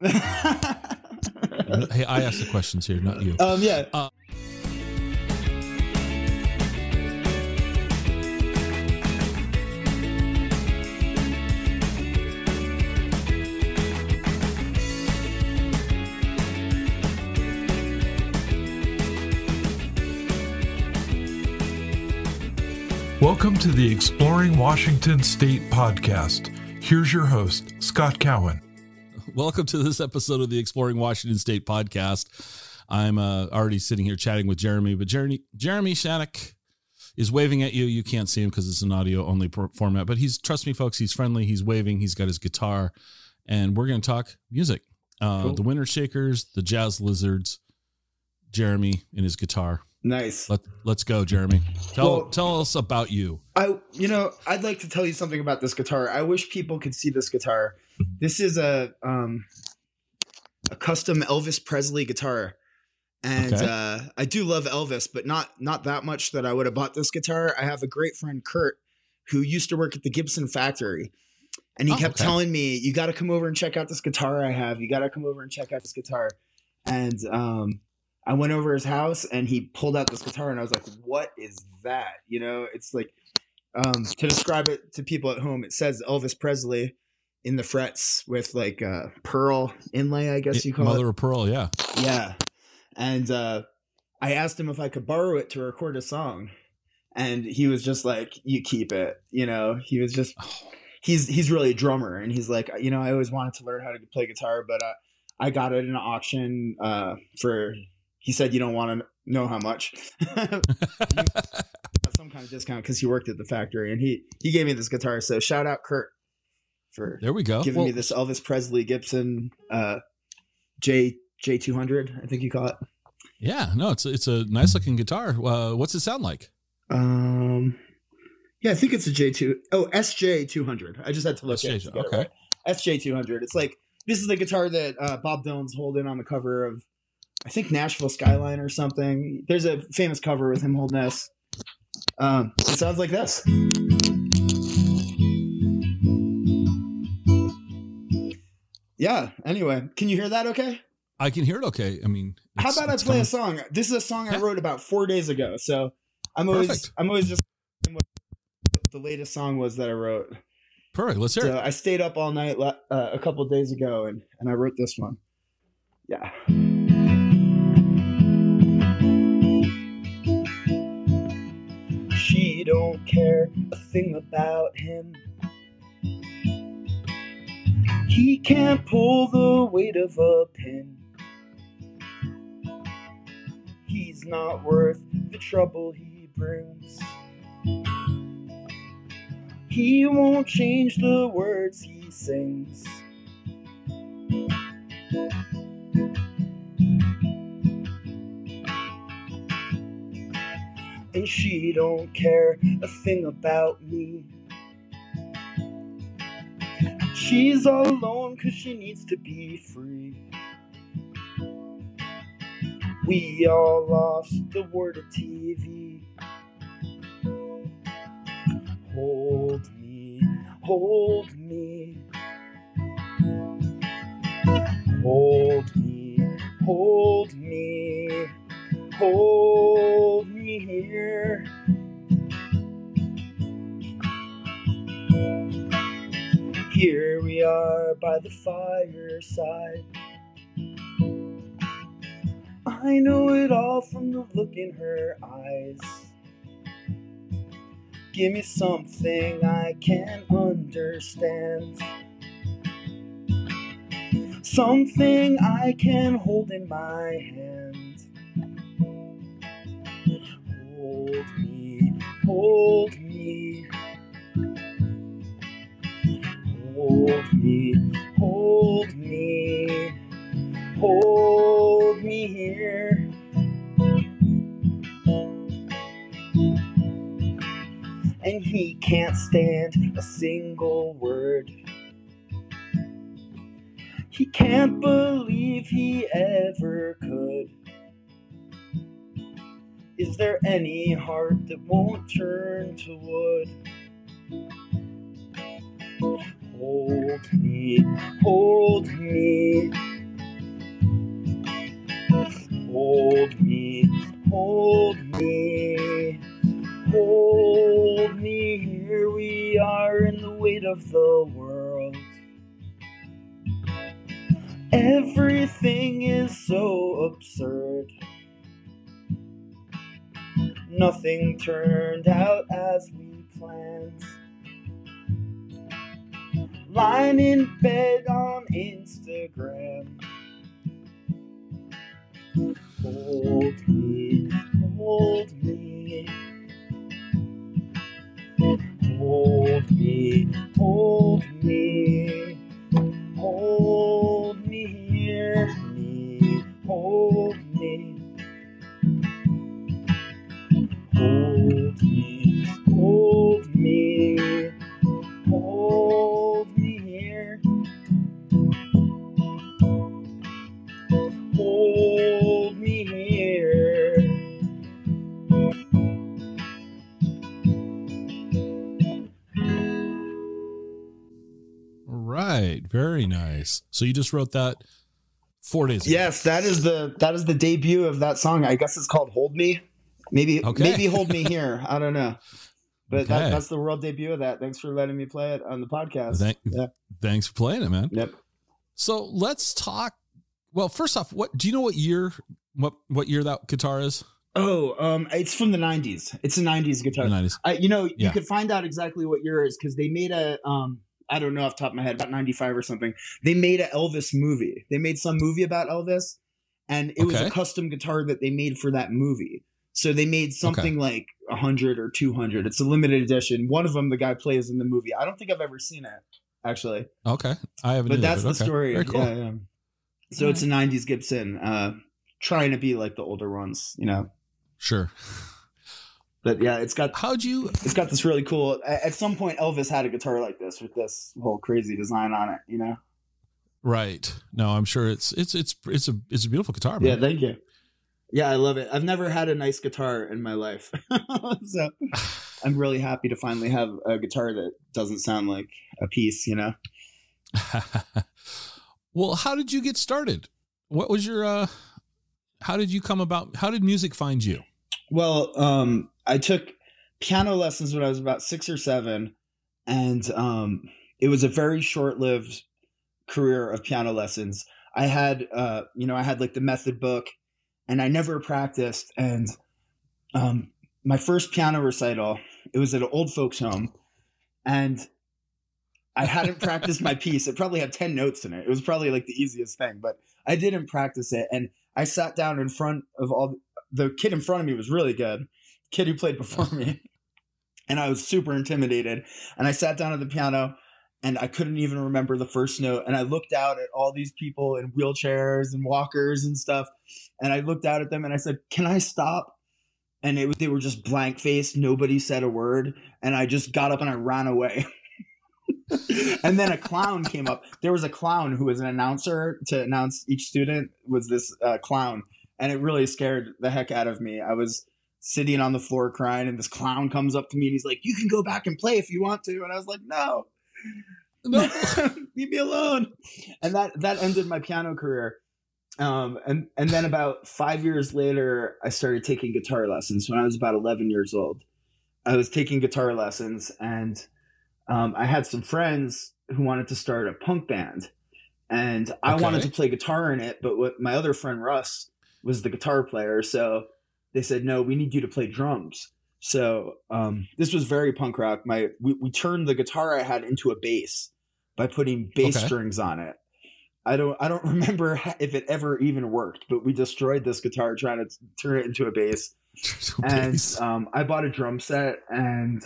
hey, I asked the questions here, not you. Um, yeah. Uh, Welcome to the Exploring Washington State podcast. Here's your host, Scott Cowan. Welcome to this episode of the Exploring Washington State podcast. I'm uh, already sitting here chatting with Jeremy, but Jeremy Jeremy Shanok is waving at you. You can't see him because it's an audio only format, but he's trust me, folks. He's friendly. He's waving. He's got his guitar, and we're going to talk music. Uh, cool. The Winter Shakers, the Jazz Lizards, Jeremy and his guitar. Nice. Let Let's go, Jeremy. Tell well, tell us about you. I you know I'd like to tell you something about this guitar. I wish people could see this guitar. This is a um a custom Elvis Presley guitar, and okay. uh, I do love Elvis, but not not that much that I would have bought this guitar. I have a great friend Kurt who used to work at the Gibson factory. And he oh, kept okay. telling me, "You got to come over and check out this guitar I have. You got to come over and check out this guitar." And um, I went over his house and he pulled out this guitar and I was like, "What is that?" You know, it's like um, to describe it to people at home. It says Elvis Presley in the frets with like uh, pearl inlay, I guess you call Mother it. Mother of pearl, yeah, yeah. And uh, I asked him if I could borrow it to record a song, and he was just like, "You keep it." You know, he was just. Oh. He's he's really a drummer, and he's like, you know, I always wanted to learn how to play guitar, but I, I got it in an auction uh, for he said you don't want to know how much. Some kind of discount because he worked at the factory and he he gave me this guitar. So shout out kurt for there we go. giving well, me this elvis presley gibson uh j j200 i think you call it. Yeah no it's it's a nice looking guitar. Uh, what's it sound like? Um yeah i think it's a j2 oh sj200 i just had to look SJ, at it okay. Right? sj200 it's like this is the guitar that uh, bob dylan's holding on the cover of I think Nashville Skyline or something. There's a famous cover with him holding this. Um, it sounds like this. Yeah. Anyway, can you hear that? Okay. I can hear it. Okay. I mean, how about I play coming... a song? This is a song. I wrote about four days ago. So I'm always Perfect. I'm always just what the latest song was that I wrote. Perfect. Let's hear so it. I stayed up all night uh, a couple days ago and and I wrote this one. Yeah. Don't care a thing about him. He can't pull the weight of a pin. He's not worth the trouble he brings. He won't change the words he sings. And she don't care a thing about me. She's all alone cause she needs to be free. We all lost the word of TV. Hold me, hold me. Hold me, hold me, hold me here. Here we are by the fireside. I know it all from the look in her eyes. Give me something I can understand. Something I can hold in my hand. Hold me, hold me. Hold me, hold me. Hold me here. And he can't stand a single word. He can't believe he ever could. Is there any heart that won't turn to wood? Hold me, hold me. Hold me, hold me. Hold me, here we are in the weight of the world. Everything is so absurd. Nothing turned out as we planned. Lying in bed on Instagram. Hold me, hold me. Hold me, hold me. Hold me here, me, hold me. Hold me, hold me. Hold me here. Hold me here. All right. Very nice. So you just wrote that four days ago. Yes, that is the that is the debut of that song. I guess it's called "Hold Me." Maybe Okay. maybe "Hold Me Here." I don't know, but Okay. that, that's the world debut of that. Thanks for letting me play it on the podcast. Thank- yeah. Thanks for playing it, man. Yep. So let's talk. Well, first off, what do you know what year what what year that guitar is? Oh, um, it's from the '90s. It's a '90s guitar. The 90s. I, you know, you could find out exactly what year it is because they made a um I don't know off the top of my head about 95 or something. They made a Elvis movie. They made some movie about Elvis and it was a custom guitar that they made for that movie. So they made something like 100 or 200. It's a limited edition. One of them the guy plays in the movie. I don't think I've ever seen it actually. Okay. I haven't But either, that's the okay. story. Very cool. Yeah, yeah. So it's a 90s Gibson uh trying to be like the older ones, you know. Sure. But yeah, it's got How'd you it's got this really cool. At at some point, Elvis had a guitar like this with this whole crazy design on it. You know? right? No, I'm sure it's it's it's it's a it's a beautiful guitar, Yeah. Thank you. Yeah, I love it. I've never had a nice guitar in my life, so I'm really happy to finally have a guitar that doesn't sound like a piece. You know? well, how did you get started? What was your uh how did you come about how did music find you? Well, um, I took piano lessons when I was about six or seven, and um, it was a very short-lived career of piano lessons. I had, uh, you know, I had like the method book, and I never practiced. And um, my first piano recital, it was at an old folks' home, and I hadn't practiced my piece. It probably had ten notes in it. It was probably like the easiest thing, but I didn't practice it, and I sat down in front of all the kid in front of me was really good. Kid who played before me. And I was super intimidated. And I sat down at the piano and I couldn't even remember the first note. And I looked out at all these people in wheelchairs and walkers and stuff. And I looked out at them and I said, Can I stop? And it they were just blank faced. Nobody said a word. And I just got up and I ran away. and then a clown came up. There was a clown who was an announcer to announce each student was this uh, clown and it really scared the heck out of me. I was sitting on the floor crying, and this clown comes up to me and he's like, "You can go back and play if you want to," and I was like, "No, No. leave me alone." And that that ended my piano career. Um, and and then about five years later, I started taking guitar lessons. When I was about eleven years old, I was taking guitar lessons, and um, I had some friends who wanted to start a punk band, and I Okay. wanted to play guitar in it. But what my other friend Russ was the guitar player, so they said, "No, we need you to play drums." So um, this was very punk rock. My we, we turned the guitar I had into a bass by putting bass Okay. strings on it. I don't I don't remember if it ever even worked, but we destroyed this guitar trying to turn it into a bass. And um, I bought a drum set, and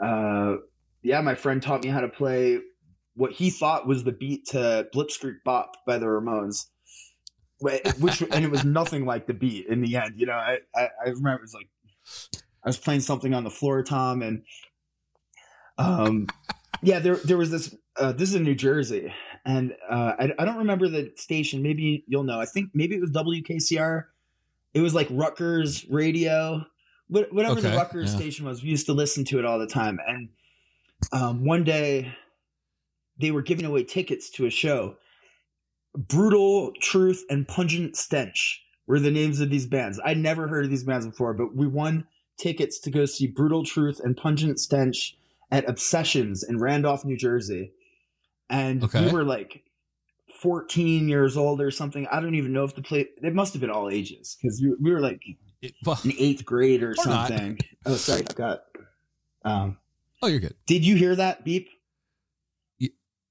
uh, yeah, my friend taught me how to play what he thought was the beat to Blitzkrieg Bop by the Ramones. Which and it was nothing like the beat in the end. You know, I, I, I remember it was like I was playing something on the floor, Tom, and um, yeah, there there was this. Uh, this is in New Jersey, and uh, I, I don't remember the station. Maybe you'll know. I think maybe it was WKCR. It was like Rutgers Radio, Wh- whatever the Okay, Rutgers yeah. station was. We used to listen to it all the time. And um, one day, they were giving away tickets to a show. Brutal Truth and Pungent Stench were the names of these bands. I'd never heard of these bands before, but we won tickets to go see Brutal Truth and Pungent Stench at Obsessions in Randolph, New Jersey. And Okay. we were like 14 years old or something. I don't even know if the play, it must have been all ages because we, we were like It- well, in eighth grade or, Or not. something. Oh, sorry. I got, um, oh, you're good. did you hear that beep?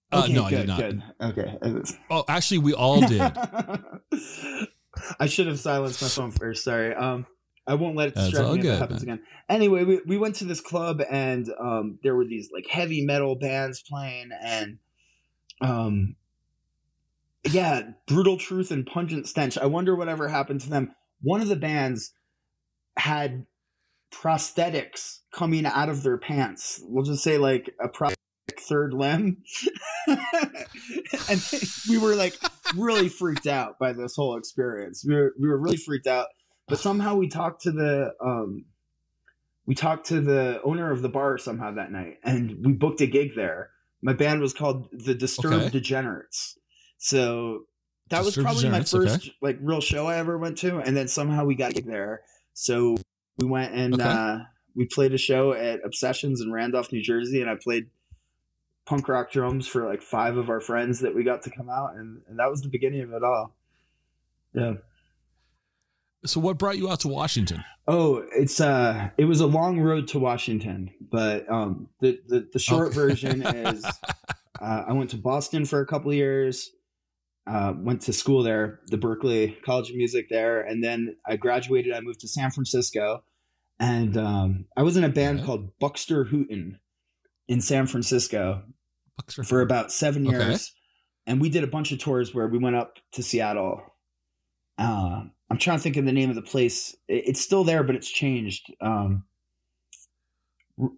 Uh, Okay, no, I did not. Good. Okay. Oh, actually, we all did. I should have silenced my phone first. Sorry. Um, I won't let it distract me if it happens again. Anyway, we, we went to this club and um, there were these like heavy metal bands playing and um, yeah, brutal truth and pungent stench. I wonder whatever happened to them. One of the bands had prosthetics coming out of their pants. We'll just say like a prosthetic third limb. and we were like really freaked out by this whole experience. We were we were really freaked out. But somehow we talked to the um we talked to the owner of the bar somehow that night and we booked a gig there. My band was called the Disturbed Okay. Degenerates. So that was probably my first okay. like real show I ever went to and then somehow we got there. So we went and Okay. uh we played a show at Obsessions in Randolph, New Jersey and I played punk rock drums for like five of our friends that we got to come out and, and that was the beginning of it all. Yeah. So, what brought you out to Washington? Oh, it's uh it was a long road to Washington, but um the the, the short Okay. version is uh, I went to Boston for a couple of years. Uh, went to school there, the Berklee College of Music there, and then I graduated. I moved to San Francisco, and um, I was in a band Okay. called Buckster Hooten in San Francisco Buckster. for about seven Okay. years, and we did a bunch of tours where we went up to Seattle. Uh, I'm trying to think of the name of the place. It's still there, but it's changed. Um,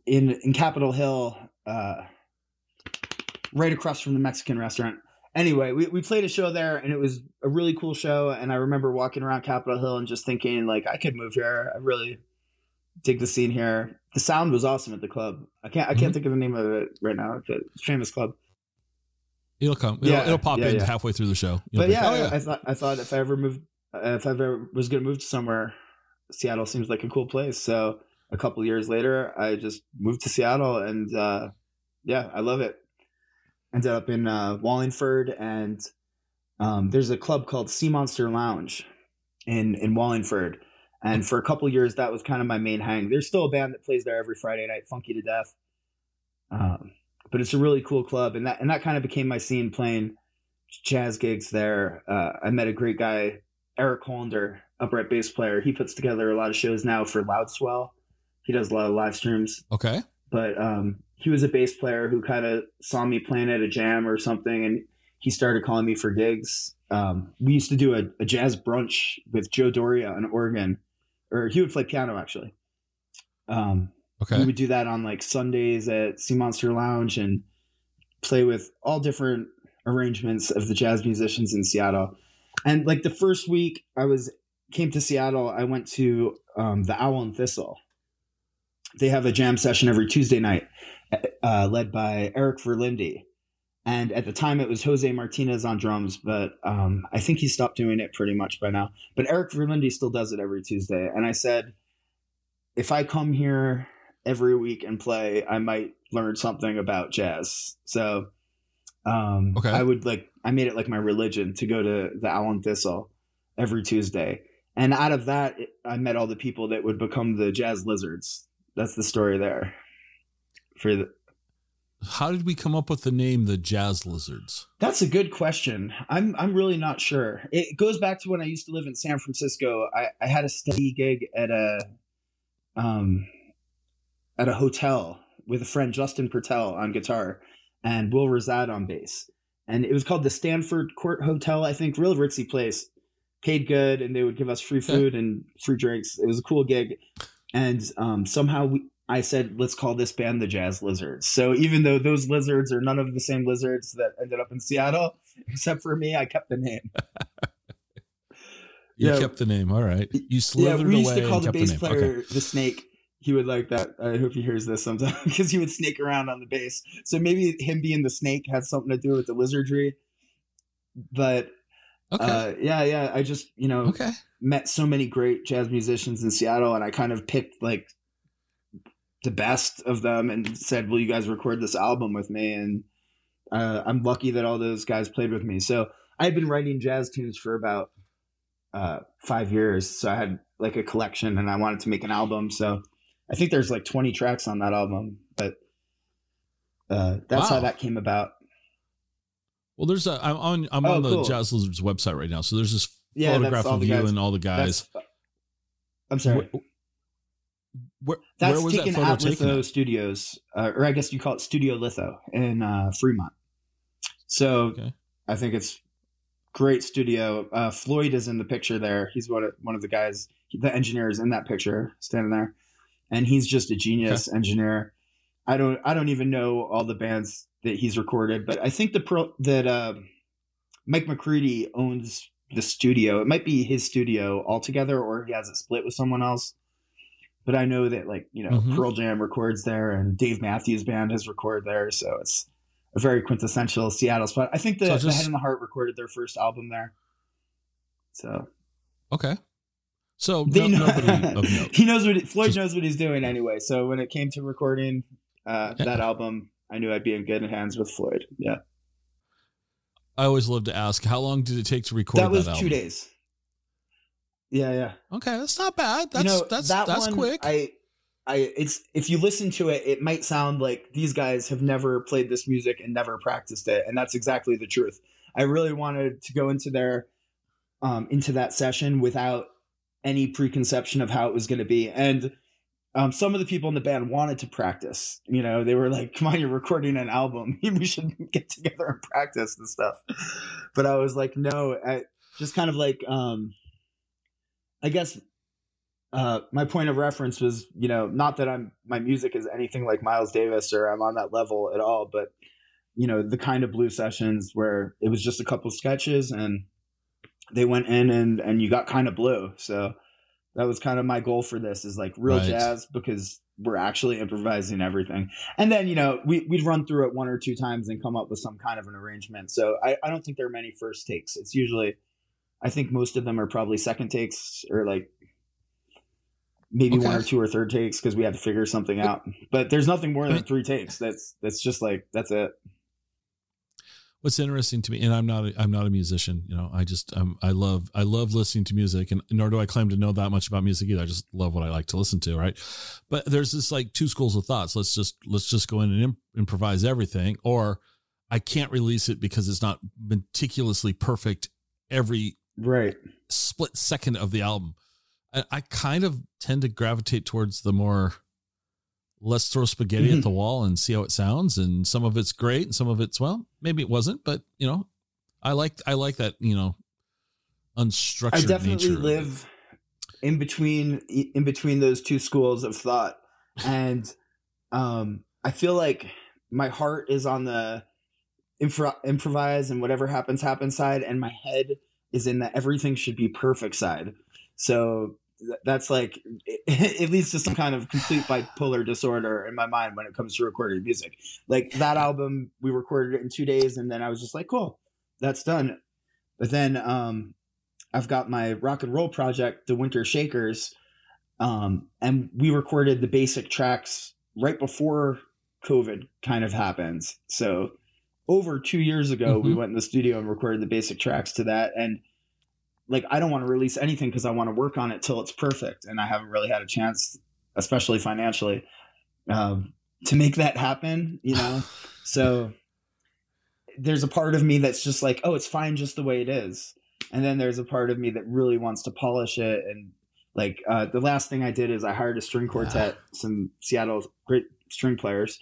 in in Capitol Hill, uh, right across from the Mexican restaurant. Anyway, we, we played a show there, and it was a really cool show. And I remember walking around Capitol Hill and just thinking, like, I could move here. I really dig the scene here. The sound was awesome at the club. I can't I can't Mhm. think of the name of it right now. It's a famous club. It'll come. It'll, Yeah, it'll pop yeah, in yeah. halfway through the show. You'll but yeah, oh, I, I thought I thought if I ever moved, if I ever was going to move to somewhere, Seattle seems like a cool place. So a couple years later, I just moved to Seattle, and uh, yeah, I love it. Ended up in uh, Wallingford, and um, there's a club called Sea Monster Lounge in in Wallingford. And for a couple years, that was kind of my main hang. There's still a band that plays there every Friday night, Funky to Death. Um, but it's a really cool club, and that and that kind of became my scene playing jazz gigs there. Uh, I met a great guy, Eric Hollander, upright bass player. He puts together a lot of shows now for Loudswell. He does a lot of live streams, okay. but um, he was a bass player who kind of saw me playing at a jam or something, and he started calling me for gigs. Um, we used to do a, a jazz brunch with Joe Doria on organ, or he would play piano actually. Um, we would do that on like Sundays at Sea Monster Lounge and play with all different arrangements of the jazz musicians in Seattle. And like the first week I was came to Seattle, I went to um, the Owl and Thistle. They have a jam session every Tuesday night, uh, led by Eric Verlinde. And at the time, it was Jose Martinez on drums, but um, I think he stopped doing it pretty much by now. But Eric Verlinde still does it every Tuesday. And I said, if I come here every week and play, I might learn something about jazz. So um, Okay. I would like, I made it like my religion to go to the and Thistle every Tuesday. And out of that, I met all the people that would become the jazz lizards. That's the story there. For the, How did we come up with the name the Jazz Lizards? That's a good question. I'm I'm really not sure. It goes back to when I used to live in San Francisco. I, I had a steady gig at a um at a hotel with a friend Justin Pertel on guitar and Will Razad on bass. And it was called the Stanford Court Hotel, I think, real ritzy place. Paid good and they would give us free food and free drinks. It was a cool gig. And um, somehow we, I said, let's call this band the Jazz Lizards. So even though those lizards are none of the same lizards that ended up in Seattle, except for me, I kept the name. You Yeah. kept the name. All right. You Yeah, slithered we used away to call the bass the player Okay. the snake. He would like that. I hope he hears this sometime because he would snake around on the bass. So maybe him being the snake had something to do with the wizardry. But Okay. uh, yeah, yeah, I just you know okay. met so many great jazz musicians in Seattle, and I kind of picked like the best of them and said, "Will you guys record this album with me?" And uh, I'm lucky that all those guys played with me. So I had been writing jazz tunes for about uh, five years. So I had like a collection, and I wanted to make an album. So I think there's like 20 tracks on that album, but uh, that's wow. how that came about. Well, there's a I'm on I'm oh, on the cool. Jazz Lizards website right now. So there's this yeah, photograph of you and all the guys. That's, I'm sorry. Where, where, that's where was taken that photo at Litho Studios, uh, or I guess you call it Studio Litho in uh, Fremont. So okay. I think it's great studio. Uh, Floyd is in the picture there. He's one of one of the guys, the engineers in that picture, standing there, and he's just a genius okay. engineer. I don't I don't even know all the bands that he's recorded, but I think the pro that uh, Mike McCready owns the studio. It might be his studio altogether, or he has it split with someone else. But I know that like you know mm-hmm. Pearl Jam records there, and Dave Matthews Band has recorded there, so it's a very quintessential Seattle spot. I think the, so just, the Head and the Heart recorded their first album there. So okay, so no, know, nobody he knows what Floyd just, knows what he's doing anyway. So when it came to recording uh, yeah. that album, I knew I'd be in good hands with Floyd. Yeah. I always love to ask, how long did it take to record that? Was that two days. Yeah, yeah. Okay, that's not bad. That's you know, that's that that's one, quick. I I it's if you listen to it, it might sound like these guys have never played this music and never practiced it, and that's exactly the truth. I really wanted to go into their um, into that session without any preconception of how it was going to be, and um, some of the people in the band wanted to practice. You know, they were like, "Come on, you're recording an album. we should get together and practice and stuff." But I was like, "No." I, just kind of like, um, I guess uh, my point of reference was, you know, not that I'm my music is anything like Miles Davis or I'm on that level at all, but you know, the kind of blue sessions where it was just a couple sketches and they went in and and you got kind of blue. So that was kind of my goal for this is like real right. jazz because we're actually improvising everything. And then, you know, we, we'd run through it one or two times and come up with some kind of an arrangement. So I, I don't think there are many first takes. It's usually, I think most of them are probably second takes or like maybe okay. one or two or third takes because we had to figure something out. But there's nothing more than three takes. That's that's just like that's it. What's interesting to me, and I'm not a, I'm not a musician. You know, I just um, I love I love listening to music, and nor do I claim to know that much about music either. I just love what I like to listen to, right? But there's this like two schools of thoughts. Let's just let's just go in and imp- improvise everything, or I can't release it because it's not meticulously perfect every right split second of the album. I, I kind of tend to gravitate towards the more let's throw spaghetti mm-hmm. at the wall and see how it sounds. And some of it's great, and some of it's well, maybe it wasn't, but you know, I like I like that you know unstructured. I definitely live in between in between those two schools of thought, and um, I feel like my heart is on the infra- improvise and whatever happens happens side, and my head is in the everything should be perfect side. So that's like it leads to some kind of complete bipolar disorder in my mind when it comes to recording music. Like that album, we recorded it in two days, and then I was just like, "Cool, that's done." But then um, I've got my rock and roll project, the Winter Shakers, um, and we recorded the basic tracks right before COVID kind of happens. So over two years ago, mm-hmm. we went in the studio and recorded the basic tracks to that, and like I don't want to release anything because I want to work on it till it's perfect, and I haven't really had a chance, especially financially, um, to make that happen. You know, so there's a part of me that's just like, oh, it's fine just the way it is, and then there's a part of me that really wants to polish it. And like uh, the last thing I did is I hired a string quartet, some Seattle great string players.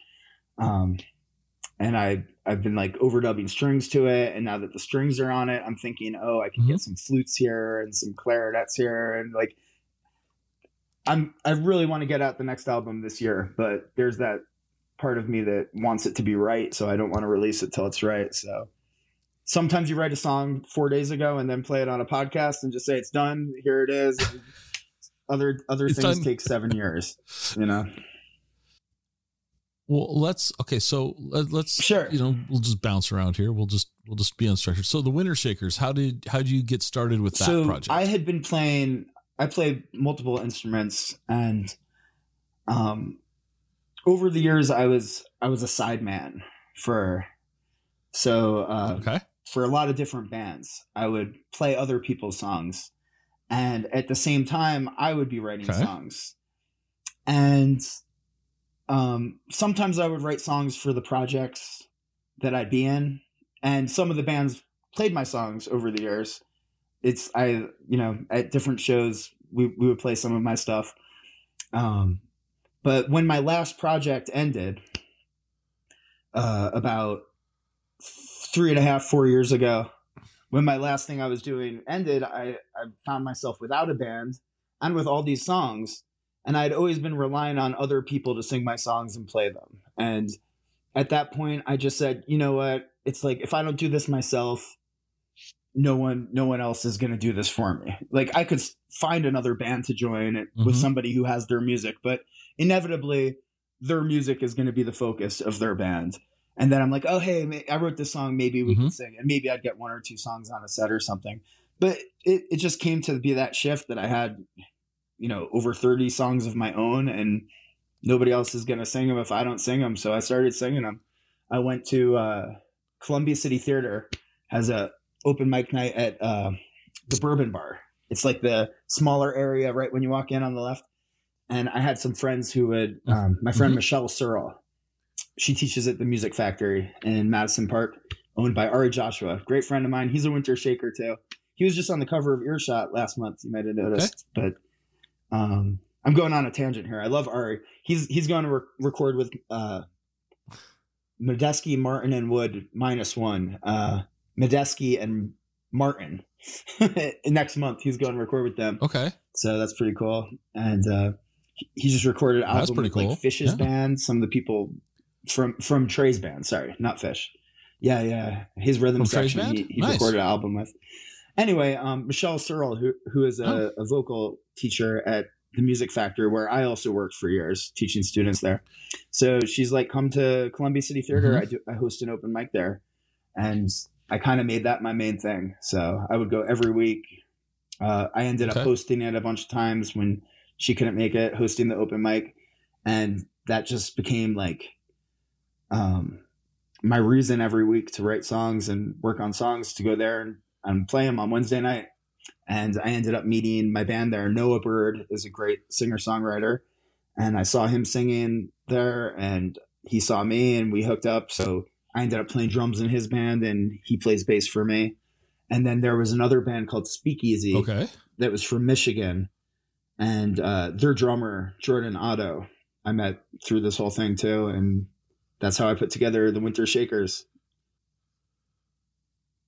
Um, and I I've been like overdubbing strings to it, and now that the strings are on it, I'm thinking, oh, I can mm-hmm. get some flutes here and some clarinets here, and like I'm I really want to get out the next album this year, but there's that part of me that wants it to be right, so I don't want to release it till it's right. So sometimes you write a song four days ago and then play it on a podcast and just say it's done. Here it is. other other it's things done. take seven years, you know. Well, let's okay. So let's sure. You know, we'll just bounce around here. We'll just we'll just be unstructured. So the Winter Shakers, how did how did you get started with that so project? I had been playing. I played multiple instruments, and um, over the years, I was I was a sideman for so uh, Okay. for a lot of different bands. I would play other people's songs, and at the same time, I would be writing Okay. songs. And um, sometimes I would write songs for the projects that I'd be in, and some of the bands played my songs over the years. It's I you know at different shows we we would play some of my stuff. Um, but when my last project ended, uh, about three and a half, four years ago, when my last thing I was doing ended, I, I found myself without a band and with all these songs. And I'd always been relying on other people to sing my songs and play them. And at that point, I just said, you know what? It's like if I don't do this myself, no one, no one else is going to do this for me. Like I could find another band to join it with somebody who has their music, but inevitably, their music is going to be the focus of their band. And then I'm like, oh hey, I wrote this song. Maybe we can Mhm. sing, and maybe I'd get one or two songs on a set or something. But it, it just came to be that shift that I had, you know, over 30 songs of my own, and nobody else is going to sing them if I don't sing them. So I started singing them. I went to uh, Columbia City Theater has a open mic night at uh, the Bourbon Bar. It's like the smaller area right when you walk in on the left. And I had some friends who would. Um, my friend Mhm. Michelle Searle, she teaches at the Music Factory in Madison Park, owned by Ari Joshua, great friend of mine. He's a winter shaker too. He was just on the cover of Earshot last month. You might have noticed, but um, I'm going on a tangent here. I love Ari. He's he's going to re- record with uh, Medeski, Martin, and Wood minus one. Uh, Medeski and Martin next month. He's going to record with them. Okay. So that's pretty cool. And uh, he- he just recorded an album with cool. like Phish's Yeah. band, some of the people from from Trey's band. Sorry, not Phish. Yeah, yeah, his rhythm From section. He, he Nice. recorded an album with. Anyway, um, Michelle Searle, who who is a, Oh. a vocal teacher at the Music Factory, where I also worked for years teaching students there. So she's like, "Come to Columbia City Theater. Mhm. I do. I host an open mic there," and I kind of made that my main thing. So I would go every week. Uh, I ended Okay. up hosting it a bunch of times when she couldn't make it, hosting the open mic, and that just became like um, my reason every week to write songs and work on songs to go there and, and play them on Wednesday night. And I ended up meeting my band there. Noah Bird is a great singer songwriter, and I saw him singing there, and he saw me, and we hooked up. So I ended up playing drums in his band, and he plays bass for me. And then there was another band called Speakeasy Okay. that was from Michigan, and uh, their drummer Jordan Otto I met through this whole thing too, and that's how I put together the Winter Shakers.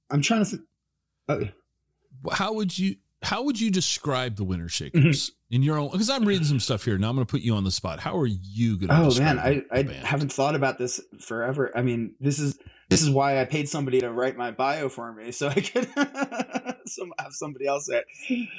I'm trying to. Th- How would you how would you describe the Winter Mm-hmm. Shakers in your own? Because I'm reading some stuff here. Now I'm going to put you on the spot. How are you going to? oh man, I, I band? haven't thought about this forever. I mean, this is this is why I paid somebody to write my bio for me, so I could some, have somebody else say. it.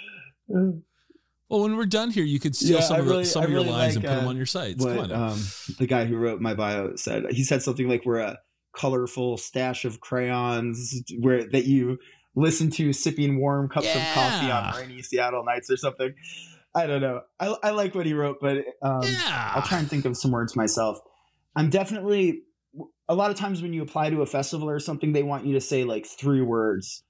Well, when we're done here, you could steal Yeah, some I of, really- some I of your really lines like, and put them uh, on your sites. Come on. um, the guy who wrote my bio said. He said something like, "We're a colorful stash of crayons, where that you listen to sipping warm cups of coffee on rainy Seattle nights or something." I don't know. I, I like what he wrote, but um, yeah. I'll try and think of some words myself. I'm definitely a lot of times when you apply to a festival or something, they want you to say like three words,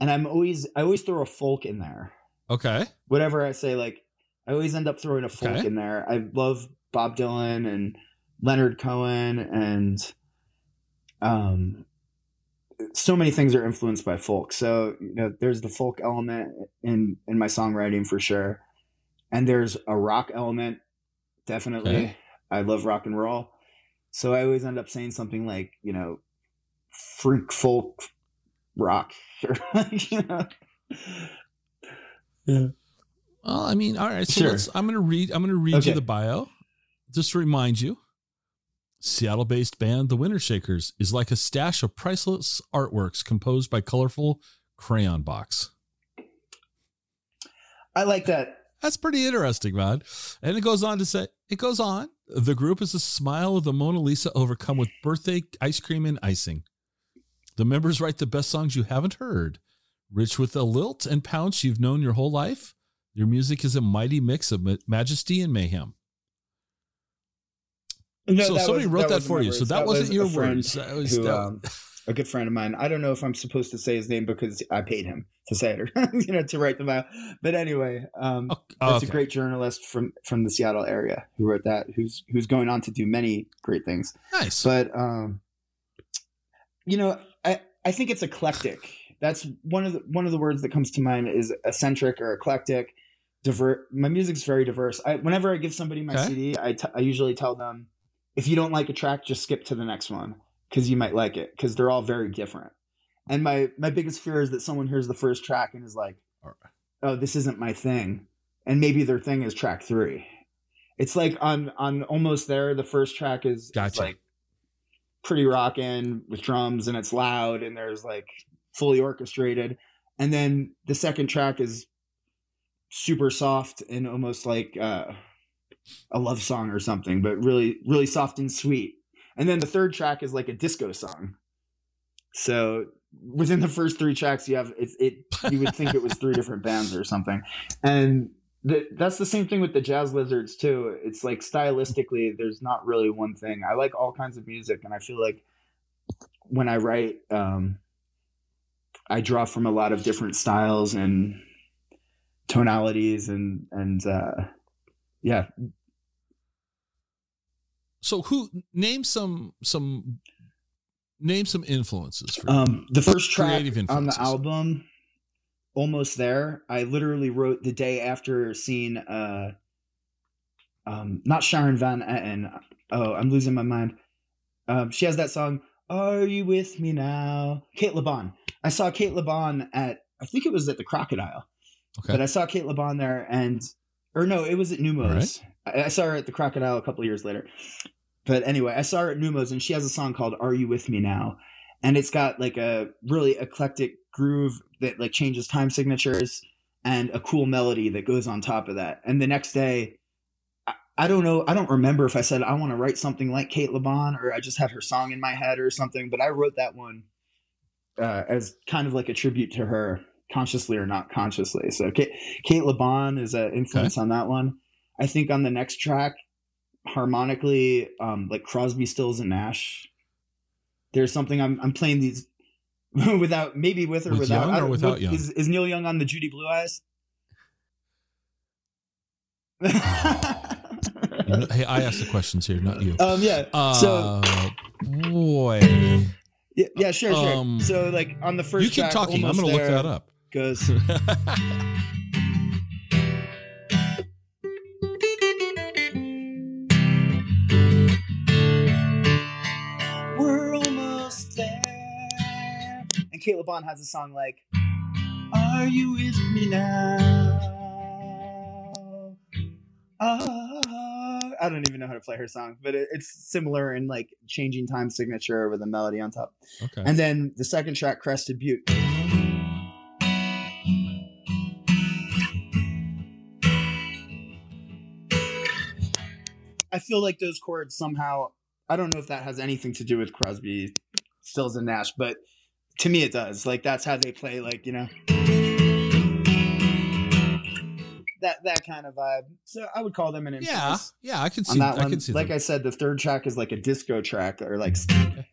and I'm always I always throw a folk in there Okay. whatever I say, like I always end up throwing a folk Okay. in there. I love Bob Dylan and Leonard Cohen and um so many things are influenced by folk. So, you know, there's the folk element in in my songwriting for sure. And there's a rock element definitely. Okay. I love rock and roll. So I always end up saying something like, you know, freak folk rock or like, you know. Yeah. Well, I mean, all right. So Sure. let's. I'm going to read. I'm to read Okay. you the bio, just to remind you. Seattle-based band The Winter Shakers is like a stash of priceless artworks composed by colorful crayon box. I like that. That's pretty interesting, man. And it goes on to say, it goes on. The group is a smile of the Mona Lisa overcome with birthday ice cream and icing. The members write the best songs you haven't heard, rich with the lilt and pounce you've known your whole life. Your music is a mighty mix of majesty and mayhem. No, so somebody was- wrote that, wasn't for you. So words. that, wasn't was your words. That was who, um, a good friend of mine. I don't know if I'm supposed to say his name because I paid him to say it or you know to write them out. But anyway, um, okay. That's okay. a great journalist from from the Seattle area who wrote that. Who's who's going on to do many great things. nice. But um, you know, I I think it's eclectic. That's one of the one of the words that comes to mind is eccentric or eclectic. Divert. My music's very diverse. I whenever I give somebody my Okay. CD, I, t- I usually tell them if you don't like a track, just skip to the next one because you might like it because they're all very different. And my my biggest fear is that someone hears the first track and is like, "Oh, this isn't my thing," and maybe their thing is track three. It's like on on almost there. The first track is, is like pretty rockin' with drums and it's loud and there's like fully orchestrated, and then the second track is super soft and almost like uh, a love song or something, but really really soft and sweet. And then the third track is like a disco song. So within the first three tracks, you have it's it. You would think it was three different bands or something, and the, that's the same thing with the Jazz Lizards too. It's like stylistically, there's not really one thing. I like all kinds of music, and I feel like when I write, um, I draw from a lot of different styles and tonalities, and and uh, yeah, so who name some some name some influences for you. Um, the first track on the album, almost there. I literally wrote the day after seeing, uh, um, not Sharon Van Etten. Oh, I'm losing my mind. Um, she has that song. Are you with me now? Cate Le Bon. I saw Cate Le Bon at. I think it was at the Crocodile. Okay. But I saw Cate Le Bon there, and or no, it was at Neumos. I, I saw her at the Crocodile a couple years later. But anyway, I saw her at Neumos, and she has a song called "Are You With Me Now," and it's got like a really eclectic groove that like changes time signatures and a cool melody that goes on top of that. And the next day, I, I don't know, I don't remember if I said I want to write something like Cate Le Bon or I just had her song in my head or something, but I wrote that one uh, as kind of like a tribute to her, consciously or not consciously. So Cate, Kate LeBon is an influence on that one. I think on the next track, harmonically, um, like Crosby, Stills, and Nash. There's something I'm I'm playing these without maybe with or With without Young or without what- Young? Is, is Neil Young on the Judy Blue Eyes? Hey, I asked the questions here, not you. um yeah. Uh, so boy, yeah, yeah, sure, sure. um, so like on the first you keep track, talking. I'm going to look that up. Goes Cate Le Bon has a song like, Are you with me now? Ah. I don't even know how to play her song, but it, it's similar in like changing time signature with a melody on top. okay. And then the second track, Crested Butte. I feel like those chords somehow, I don't know if that has anything to do with Crosby, Stills, and Nash, but to me it does. Like that's how they play, like, you know. That, that kind of vibe. So I would call them an yeah, influence yeah, I can on see. that I one. can see. Like them. I said, the third track is like a disco track or like st-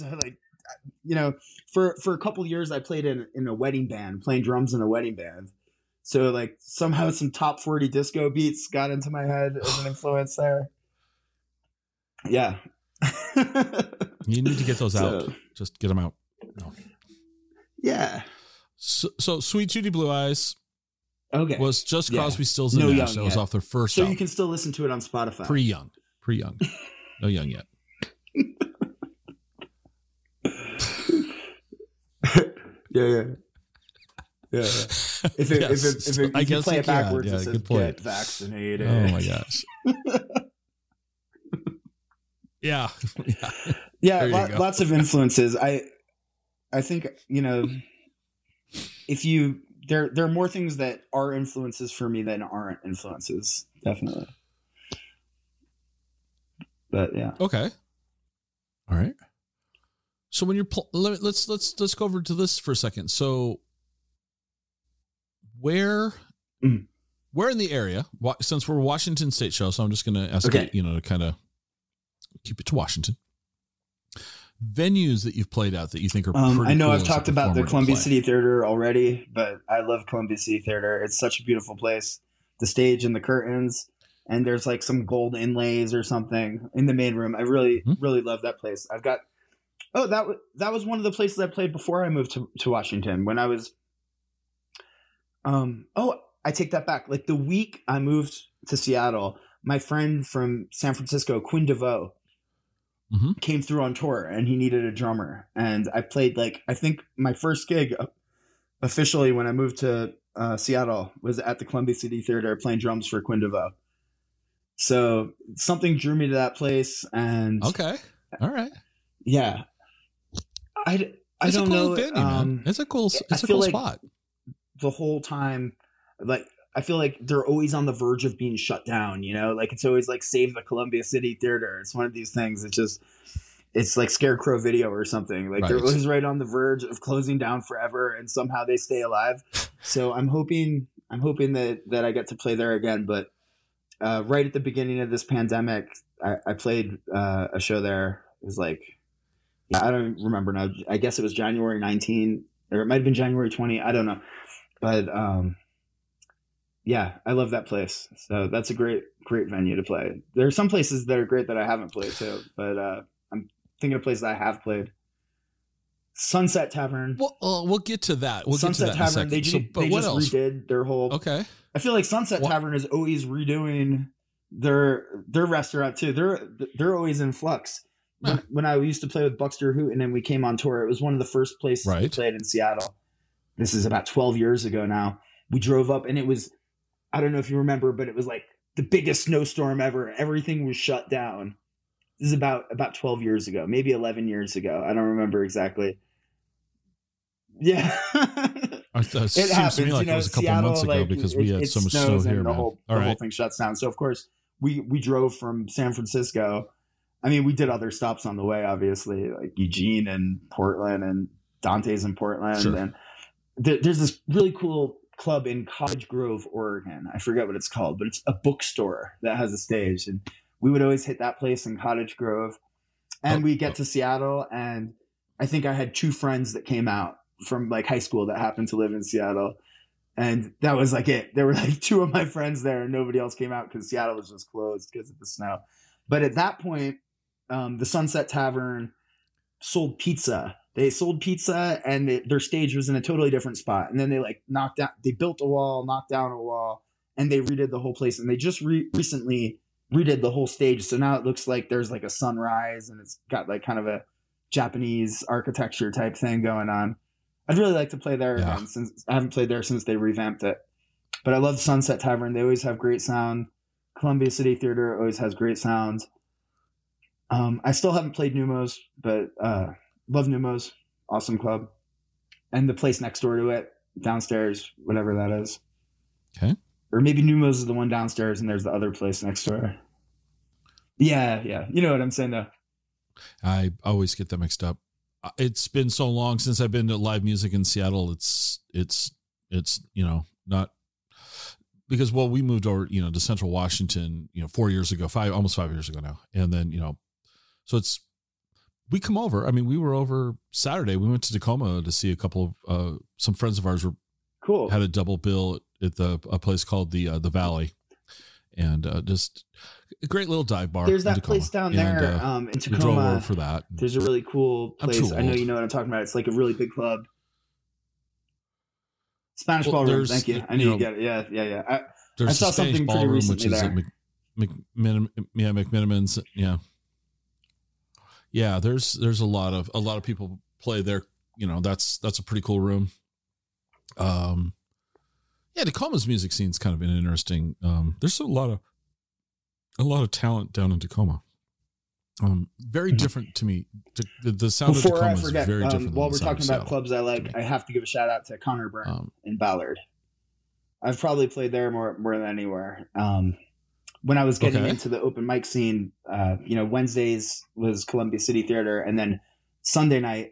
like you know for for a couple years i played in in a wedding band playing drums in a wedding band so like somehow some top 40 disco beats got into my head as an influence there yeah you need to get those out. So- Just get them out. yeah So, so Suite Judy Blue Eyes okay was just Yeah. Crosby, Stills, and No Nash. That was yet. off their first so album. you can still listen to it on spotify Pre Young, pre Young, no Young yet. yeah yeah yeah. If it, Yes. if it, if, it, I if you guess play it backwards, Yeah, it says get vaccinated. Oh my gosh. yeah, yeah. yeah, lot, lots of influences. I, I think you know, if you there, there are more things that are influences for me than aren't influences. Definitely. But yeah, Okay. All right. So when you're pl- let, let's let's let's go over to this for a second. So where Mm. where in the area? Since we're a Washington State show, so I'm just going to ask Okay. you, you know, to kind of keep it to Washington. Venues that you've played at that you think are Um, pretty I know cool I've talked about the Columbia. City Theater already, but I love Columbia City Theater. It's such a beautiful place. The stage and the curtains, and there's like some gold inlays or something in the main room. I really, Mhm. really love that place. I've got. Oh, that was that was one of the places I played before I moved to, to Washington when I was. Um. Oh, I take that back. Like the week I moved to Seattle, my friend from San Francisco, Quinn DeVeaux, Mhm. came through on tour and he needed a drummer. And I played like I think my first gig officially when I moved to uh, Seattle was at the Columbia City Theater playing drums for Quinn DeVeaux. So something drew me to that place, and Okay, all right. yeah, I I It's don't a cool know. venue, um, man. It's a cool. It's a cool like- spot. The whole time like i feel like they're always on the verge of being shut down you know? Like it's always like save the columbia city theater. It's one of these things it's just it's like scarecrow video or something. Like they're Right. always right on the verge of closing down forever and somehow they stay alive. So i'm hoping i'm hoping that that i get to play there again but uh, right at the beginning of this pandemic i, I played uh, a show there. It was like i don't remember now. I guess it was january 19 or it might have been january 20 i don't know but um yeah i love that place. So that's a great great venue to play. There are some places that are great that i haven't played too but uh i'm thinking of places i have played. Sunset tavern. Well, uh, we'll get to that. We'll sunset get to that tavern they, So, but they what just else? redid their whole Okay. i feel like sunset What- tavern is always redoing their their restaurant too. They're they're always in flux. When, Huh. when i used to play with Buxter Hoot'n and then we came on tour it was one of the first places we played in seattle this is about 12 years ago now we drove up and it was i don't know if you remember but it was like the biggest snowstorm ever everything was shut down this is about about 12 years ago maybe 11 years ago i don't remember exactly yeah it it seems happens. to me like you know, it was a couple Seattle, months ago like, because it- we had so much snow here, the whole, the whole thing shuts down. So of course we we drove from San Francisco. I mean, we did other stops on the way, obviously, like Eugene and Portland and Dante's in Portland, Sure. and there, there's this really cool club in Cottage Grove, Oregon. I forget what it's called, but it's a bookstore that has a stage, and we would always hit that place in Cottage Grove. And Oh, we get oh. to Seattle, and I think I had two friends that came out from like high school that happened to live in Seattle. And that was like it. There were like two of my friends there, and nobody else came out because Seattle was just closed because of the snow. But at that point, um, the Sunset Tavern sold pizza. They sold pizza, and they, their stage was in a totally different spot. And then they like knocked out, they built a wall, knocked down a wall, and they redid the whole place. And they just re- recently redid the whole stage, so now it looks like there's like a sunrise, and it's got like kind of a Japanese architecture type thing going on. I'd really like to play there Yeah. again since I haven't played there since they revamped it. But I love Sunset Tavern. They always have great sound. Columbia City Theater always has great sound. Um, I still haven't played Neumos, but uh, love Neumos. Awesome club. And the place next door to it, downstairs, whatever that is. Okay. Or maybe Neumos is the one downstairs and there's the other place next door. Yeah, yeah. You know what I'm saying though. I always get that mixed up. Uh, It's been so long since I've been to live music in Seattle. It's it's it's you know not because well we moved over you know to Central Washington you know four years ago five almost five years ago now and then you know so it's we come over. I mean we were over Saturday. We went to Tacoma to see a couple of uh, some friends of ours were Cool. had a double bill at the a place called the uh, the Valley and uh, just a great little dive bar. There's that place Tacoma. down And, there uh, um, in we drove Tacoma. over for that. There's a really cool place. I know you know what I'm talking about. It's like a really big club. Spanish Well, ballroom. Thank you. I you knew you know, get it. Yeah, yeah, yeah. I, There's I saw Spanish something pretty ballroom, which recently is at there. Mc, McMinim, yeah, McMenamin's. Yeah, yeah. There's there's a lot of a lot of people play there. You know, that's that's a pretty cool room. Um, yeah, Tacoma's music scene's kind of an interesting. Um, there's a lot of a lot of talent down in Tacoma. Um, very Mhm. different to me. The, the, the sound Before of I Tacoma forget, is very um, different. while we're talking about clubs I like. I have to give a shout out to Conor Byrne Um, in Ballard. I've probably played there more more than anywhere. Um, when I was getting Okay. into the open mic scene, uh, you know, Wednesdays was Columbia City Theater, and then Sunday night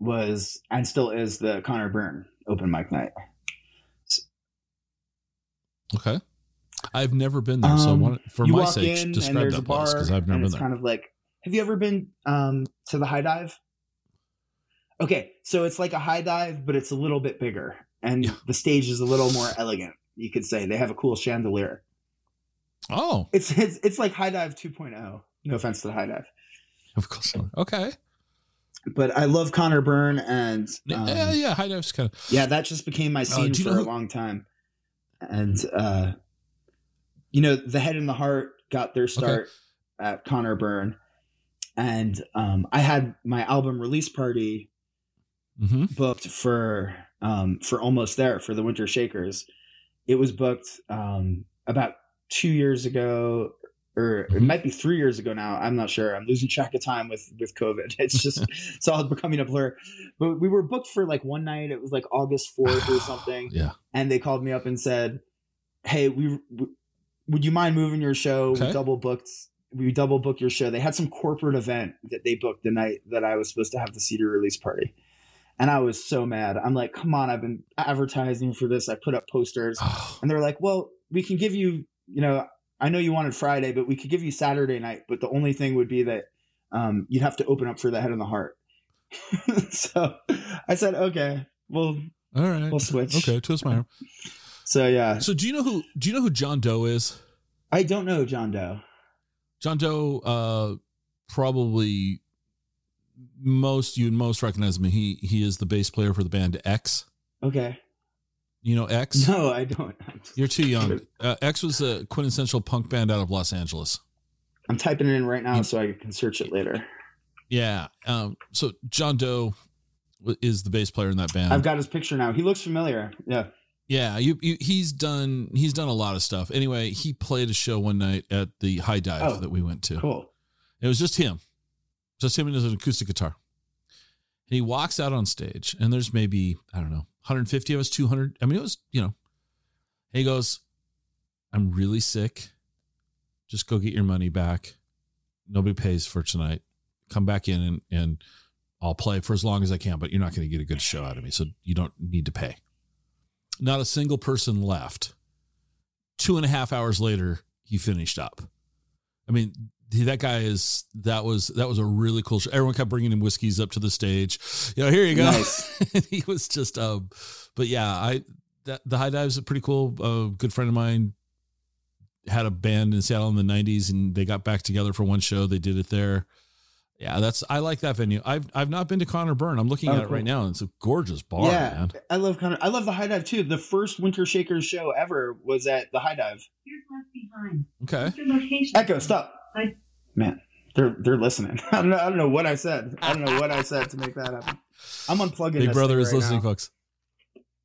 was and still is the Conor Byrne open mic night. Okay. I've never been there, so I Um, want, for my sake, describe that place because I've never been it's there. kind of like have you ever been um to the high dive okay so it's like a high dive but it's a little bit bigger and Yeah. the stage is a little more elegant you could say they have a cool chandelier oh, it's it's, it's like high dive 2.0 no offense to the high dive of course. Okay. but i love conor byrne and um, yeah, yeah. High dive's kind of. yeah that just became my scene do you for a who- long time and uh you know the head and the heart got their start at conor byrne and um i had my album release party hmm booked for um for almost there for the winter shakers it was booked um about two years ago or it Mhm. might be three years ago now i'm not sure. I'm losing track of time with with covid. It's just it's all becoming a blur. But we were booked for like one night. It was like august 4th or something. Yeah. and they called me up and said hey we, we would you mind moving your show? Okay. we double booked we double booked your show. They had some corporate event that they booked the night that i was supposed to have the cedar release party. And i was so mad. I'm like come on i've been advertising for this. I put up posters. And they're like well we can give you you know i know you wanted friday but we could give you saturday night but the only thing would be that um, you'd have to open up for the head and the heart so i said okay well all right. we'll switch. Okay, twist my arm. so yeah So, do you know who? Do you know who John Doe is? i don't know john doe John Doe, uh, probably most you'd most recognize him. He he is the bass player for the band X. okay You know X? no i don't You're too young. Uh, X was a quintessential punk band out of Los Angeles. i'm typing it in right now so i can search it later Yeah. Um. So John Doe is the bass player in that band. i've got his picture now he looks familiar yeah Yeah, you, you he's done he's done a lot of stuff. Anyway, he played a show one night at the High Dive Oh, that we went to. cool It was just him, just him and his acoustic guitar. And he walks out on stage, and there's maybe I don't know 150 of us, 200. I mean, it was you know. He goes, "I'm really sick. Just go get your money back. Nobody pays for tonight. Come back in and and I'll play for as long as I can, but you're not going to get a good show out of me, so you don't need to pay." Not a single person left. Two and a half hours later, he finished up. I mean, that guy is that was that was a really cool show. Everyone kept bringing him whiskeys up to the stage. You know, here you go. Nice. He was just um, but yeah, I that the high dive is a pretty cool. A good friend of mine had a band in Seattle in the '90s, and they got back together for one show. They did it there. Yeah, that's I like that venue. I've I've not been to Conor Byrne. I'm looking Oh, at it right now, and it's a gorgeous bar, yeah, man. I love kind of. I love the High Dive too. The first Winter Shakers show ever was at the High Dive. Here's left behind. Okay. What's your location? Echo, stop. Hi. Man, they're they're listening. I don't know. I don't know what I said. I don't know what I said to make that happen. I'm unplugging. Big Brother is right listening, now. folks.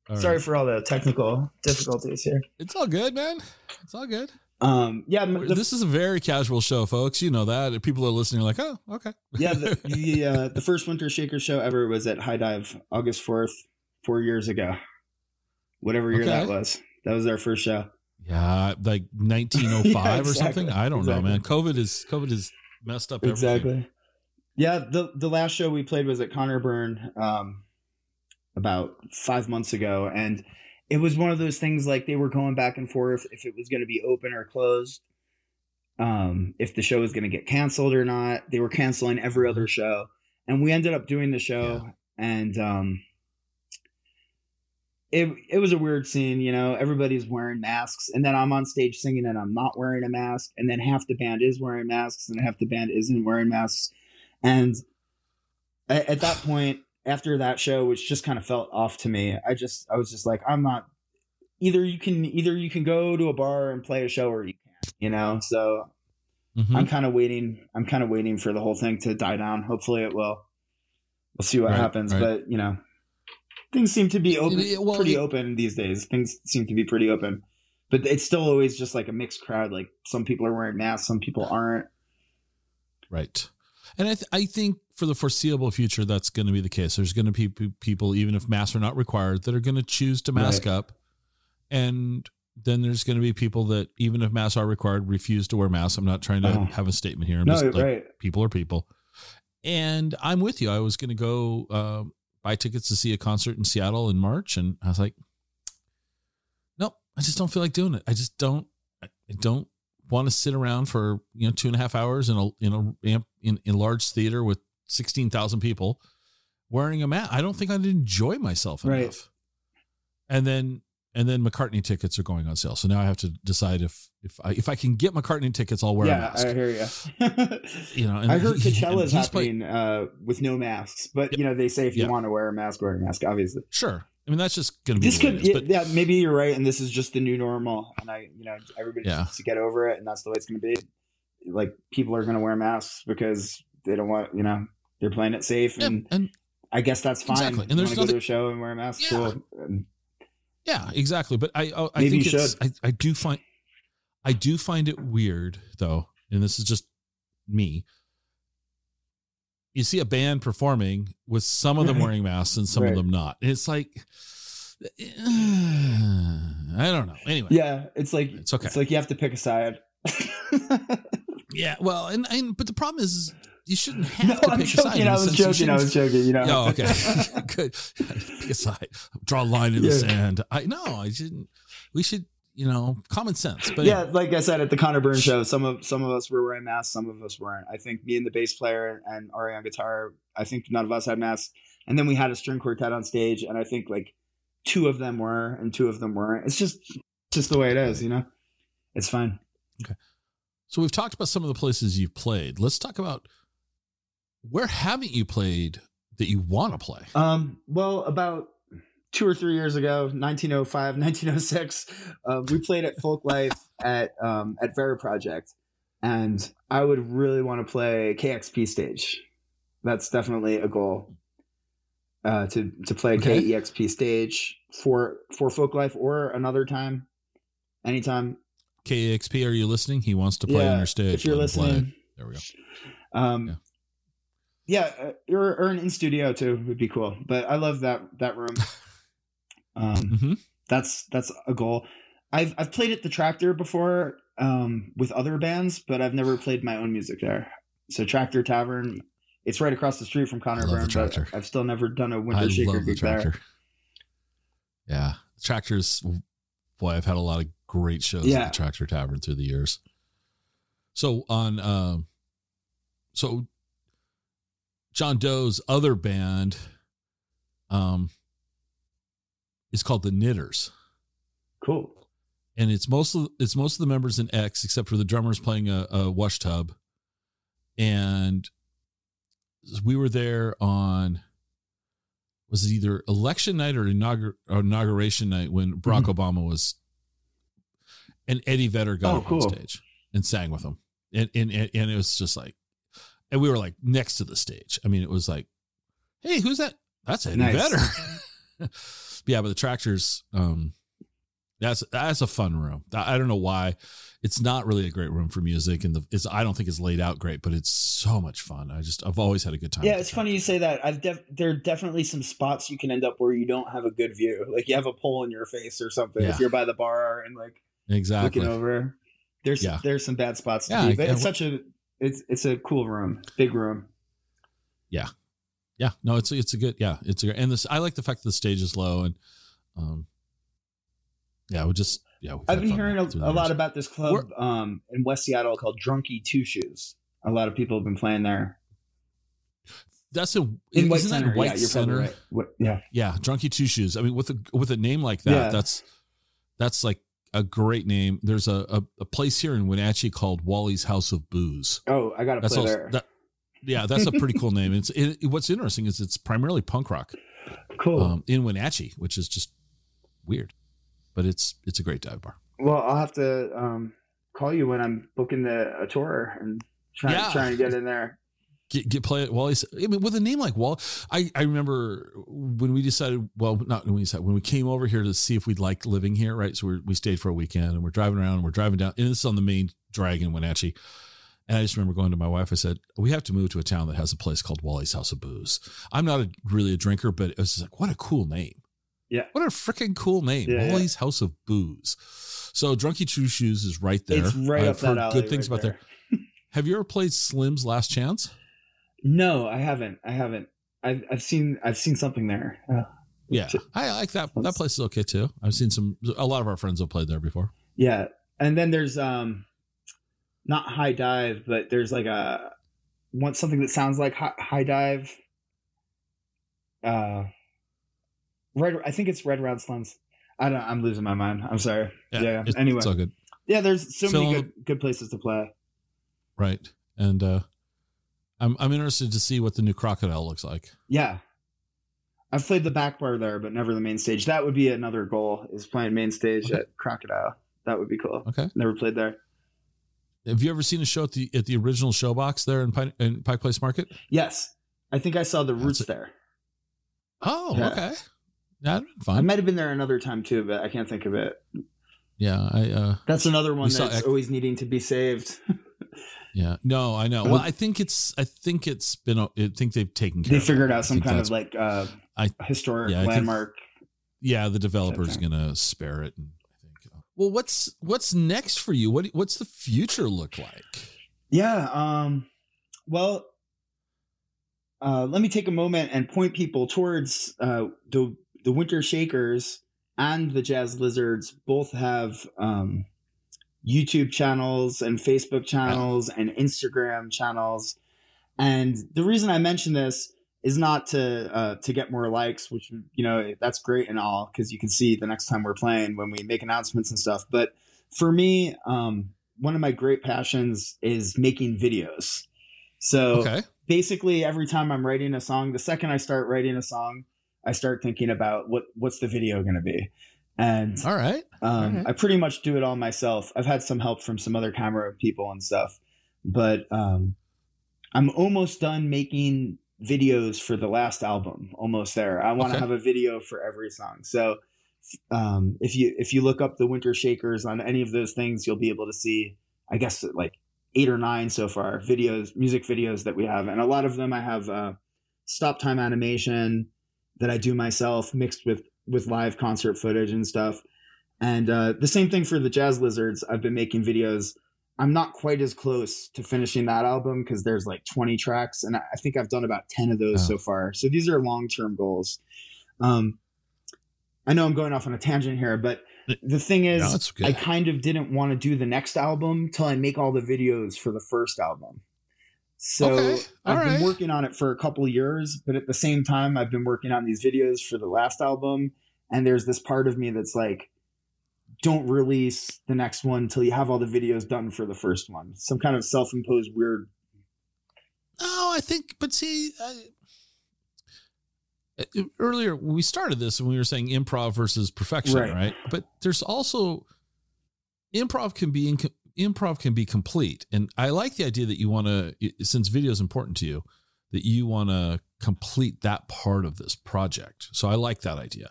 All right. Sorry for all the technical difficulties here. It's all good, man. It's all good. Um, yeah, the, this is a very casual show, folks. You know that. People are listening, are like, oh, okay. yeah, the the, uh, the first Winter Shakers show ever was at High Dive, August fourth, four years ago. Whatever year that was, that was our first show. Yeah, like 1905 Yeah, or something. I don't know, man. COVID is COVID is messed up everything. Exactly. Yeah, the the last show we played was at Conor Byrne um, about five months ago, and it was one of those things like they were going back and forth if it was going to be open or closed, um, if the show was going to get canceled or not. They were canceling every other show, and we ended up doing the show, and um, it it was a weird scene. You know, everybody's wearing masks, and then I'm on stage singing, and I'm not wearing a mask, and then half the band is wearing masks, and half the band isn't wearing masks, and at, at that point, after that show, which just kind of felt off to me, I just I was just like, I'm not. Either you can either you can go to a bar and play a show, or you can't. You know, so Mhm. I'm kind of waiting. I'm kind of waiting for the whole thing to die down. Hopefully, it will. We'll see what Right, happens, right. but you know, things seem to be open, well, pretty it- open these days. Things seem to be pretty open, but it's still always just like a mixed crowd. Like some people are wearing masks, some people aren't. Right. And I, th- I think for the foreseeable future, that's going to be the case. There's going to be people, even if masks are not required, that are going to choose to mask Right. up. And then there's going to be people that, even if masks are required, refuse to wear masks. I'm not trying to Uh-huh. have a statement here. I'm No, just like, right. people are people. And I'm with you. I was going to go uh, buy tickets to see a concert in Seattle in March, and I was like, nope, I just don't feel like doing it. I just don't. I don't want to sit around for you know two and a half hours in a in a in in a large theater with sixteen thousand people wearing a mask. I don't think I'd enjoy myself enough. Right. And then and then McCartney tickets are going on sale. So now I have to decide if if I if I can get McCartney tickets, I'll wear a yeah, mask. I hear you. you know, and I heard he- Coachella's and he's play- happening uh, with no masks, but you know they say if you Yeah. want to wear a mask, wear a mask. Obviously, Sure. I mean, that's just going to be this could is, yeah, but yeah, maybe you're right, and this is just the new normal, and I you know everybody Yeah. needs to get over it, and that's the way it's going to be. Like people are going to wear masks because they don't want you know they're playing it safe, and and I guess that's fine. Exactly. And there's to go to a show and wear a mask, Yeah. cool. And yeah, exactly. But I oh, I, I think it's I, I do find I do find it weird though, and this is just me. You see a band performing with some of them wearing masks and some Right. of them not. And it's like I don't know. Anyway. yeah, it's like It's okay. It's like you have to pick a side. Yeah, well, and, and but the problem is you shouldn't have no, to I'm pick a side. joking. I was joking. I was joking. You know. Oh, okay. Good. Pick a side. Draw a line in the Yeah. sand. I no, I shouldn't. We should, you know, common sense. But yeah, like I said at the Conor Byrne's show, some of some of us were wearing masks, some of us weren't. I think me and the bass player and Ari on guitar, I think none of us had masks. And then we had a string quartet on stage, and I think like two of them were and two of them weren't. It's just just the way it is, you know. It's fine. Okay. So we've talked about some of the places you've played. Let's talk about where haven't you played that you want to play? Um, well, about two or three years ago, 1905, 1906, uh, we played at Folk Life at um, at Vera Project, and I would really want to play KEXP stage. That's definitely a goal. Uh, to to play Okay. KEXP stage for for Folk Life or another time, anytime. KEXP, are you listening? He wants to play Yeah, on your stage. if you're listening, There we go. Um, yeah, uh, or, or an in studio too would be cool. But I love that that room. Um, hmm that's that's a goal. I've I've played at the Tractor before um, with other bands, but I've never played my own music there. So Tractor Tavern, it's right across the street from Conor Byrne, but I've still never done a winter shaker love the gig there. tractor. Yeah, tractors. Boy, I've had a lot of great shows at the Tractor Tavern through the years. So on, um, so John Doe's other band, um, is called the Knitters, Cool. and it's most of it's most of the members in X, except for the drummer's playing a, a wash tub, and we were there on was it either election night or inaugur- or inauguration night when Barack Obama was and Eddie Vedder got Mm-hmm. Oh, up cool. on stage and sang with him. And and and it was just like and we were like next to the stage. I mean, it was like, hey, who's that? That's Eddie Nice. Vedder. yeah, but the tractors, um, that's that's a fun room. I I don't know why. It's not really a great room for music, and the it's I don't think it's laid out great, but it's so much fun. I just I've always had a good time. Yeah, it's funny you say that. I've def- there are definitely some spots you can end up where you don't have a good view. Like you have a pole in your face or something Yeah. if you're by the bar and like Exactly. looking over. There's Yeah. there's some bad spots to Yeah, be, but I- it's such a it's it's a cool room, big room. Yeah, yeah. no, it's it's a good yeah, it's a and this I like the fact that the stage is low and um yeah, we just yeah. I've been hearing a, a lot about this club um, in West Seattle called Drunky Two Shoes. A lot of people have been playing there that's a in White Center. White yeah, Center? right. What, yeah, Yeah, Drunky Two Shoes. I mean, with a with a name like that, Yeah. that's that's like a great name. There's a, a, a place here in Wenatchee called Wally's House of Booze. Oh, I gotta That's play also there. that. Yeah, that's a pretty cool name. It's it, what's interesting is it's primarily punk rock cool. um, in Wenatchee, which is just weird, but it's it's a great dive bar. well, I'll have to um, call you when I'm booking the a tour and try Yeah. trying to get in there. Get, get play it Wally's. I mean, with a name like Wall, I, I remember when we decided, well, not when we decided, when we came over here to see if we'd like living here, right? So we we stayed for a weekend and we're driving around and we're driving down, and this is on the main drag in Wenatchee. And I just remember going to my wife. I said, "We have to move to a town that has a place called Wally's House of Booze." I'm not a, really a drinker, but it was just like, what a cool name! Yeah. what a freaking cool name, Yeah, yeah. Wally's House of Booze. So Drunky Two Shoes is right there. It's right I've up that alley. good things right about there. Have you ever played Slim's Last Chance? No, I haven't. I haven't. I've I've seen I've seen something there. Uh, Yeah, I like that. That place is okay too. I've seen some. A lot of our friends have played there before. yeah, and then there's um, not high dive, but there's like a want something that sounds like high, high dive. Uh, right. I think it's Red Round Slums. I don't. I'm losing my mind. I'm sorry. Yeah. it's, anyway, it's all good. yeah. There's so Phil- many good good places to play. Right, and uh, I'm I'm interested to see what the new crocodile looks like. Yeah. I've played the back bar there, but never the main stage. That would be another goal is playing main stage Okay. at Crocodile. That would be cool. Okay. Never played there. Have you ever seen a show at the at the original showbox there in Pine, in Pike Place Market? Yes. I think I saw the roots there. Oh, Yeah. okay. That'd been I might have been there another time too, but I can't think of it. yeah, I uh That's another one that's always needing to be saved. yeah. No, I know. Well, I think it's I think it's been I think they've taken care they of it. figured out some kind of like uh I- historic yeah, I think- landmark. yeah, the developer's thing. going to spare it and I think uh, Well, what's what's next for you? What what's the future look like? Yeah. Um, well, uh, let me take a moment and point people towards uh, the the Winter Shakers and the Jazz Lizards. Both have um, YouTube channels and Facebook channels and Instagram channels. And the reason I mention this is not to uh, to get more likes, which you know that's great and all because you can see the next time we're playing when we make announcements and stuff. But for me, um, one of my great passions is making videos. So Okay. basically, every time I'm writing a song, the second I start writing a song, I start thinking about what what's the video going to be, and All right. um, Alright. I pretty much do it all myself. I've had some help from some other camera people and stuff, but um, I'm almost done making videos for the last album. Almost there. I want to Okay. have a video for every song. So um, if you if you look up the Winter Shakers on any of those things, you'll be able to see. I guess like eight or nine so far videos, music videos that we have, and a lot of them I have uh, stop time animation that I do myself, mixed with with live concert footage and stuff. And uh, the same thing for the Jazz Lizards. I've been making videos. I'm not quite as close to finishing that album because there's like 20 tracks, and I think I've done about 10 of those Oh. so far. So these are long term goals. Um, I know I'm going off on a tangent here, but the thing is, No. I kind of didn't want to do the next album till I make all the videos for the first album. So Okay, I've all been working on it for a couple years, but at the same time, I've been working on these videos for the last album. And there's this part of me that's like, don't release the next one until you have all the videos done for the first one. Some kind of self imposed weird. Oh, I think, but see, I, uh, earlier we started this and we were saying improv versus perfection, Right. right? But there's also improv can be inc- improv can be complete, and I like the idea that you want to, since video is important to you, that you want to complete that part of this project. So I like that idea.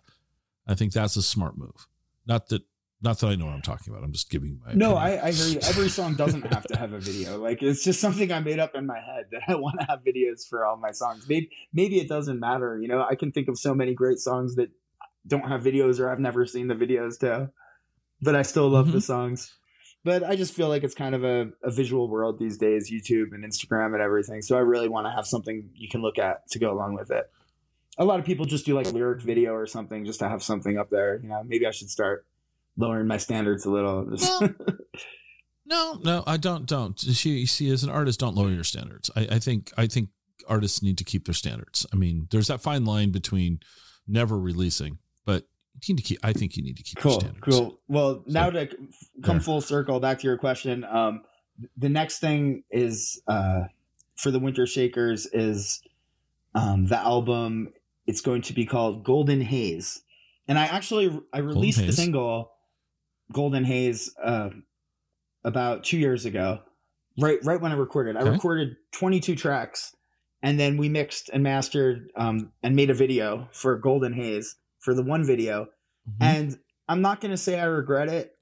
I think that's a smart move. Not that. Not that I know what I'm talking about. I'm just giving you my No, opinion. I, I hear you. Every song doesn't have to have a video. Like it's just something I made up in my head that I want to have videos for all my songs. Maybe maybe it doesn't matter. You know, I can think of so many great songs that don't have videos or I've never seen the videos to, but I still love the mm-hmm. songs. But I just feel like it's kind of a, a visual world these days, YouTube and Instagram and everything. So I really want to have something you can look at to go along with it. A lot of people just do like lyric video or something just to have something up there. You know, maybe I should start lowering my standards a little. Well, no, no, I don't. Don't. She, see, as an artist, don't lower your standards. I, I think, I think artists need to keep their standards. I mean, there's that fine line between never releasing, you need to keep. I think you need to keep cool standards. cool well now to come there. full circle back to your question um the next thing is uh for the winter shakers is um the album it's going to be called golden haze and i actually i released the single golden haze uh about two years ago right right when i recorded i recorded 22 tracks and then we mixed and mastered um and made a video for golden haze for the one video Mhm. and I'm not going to say I regret it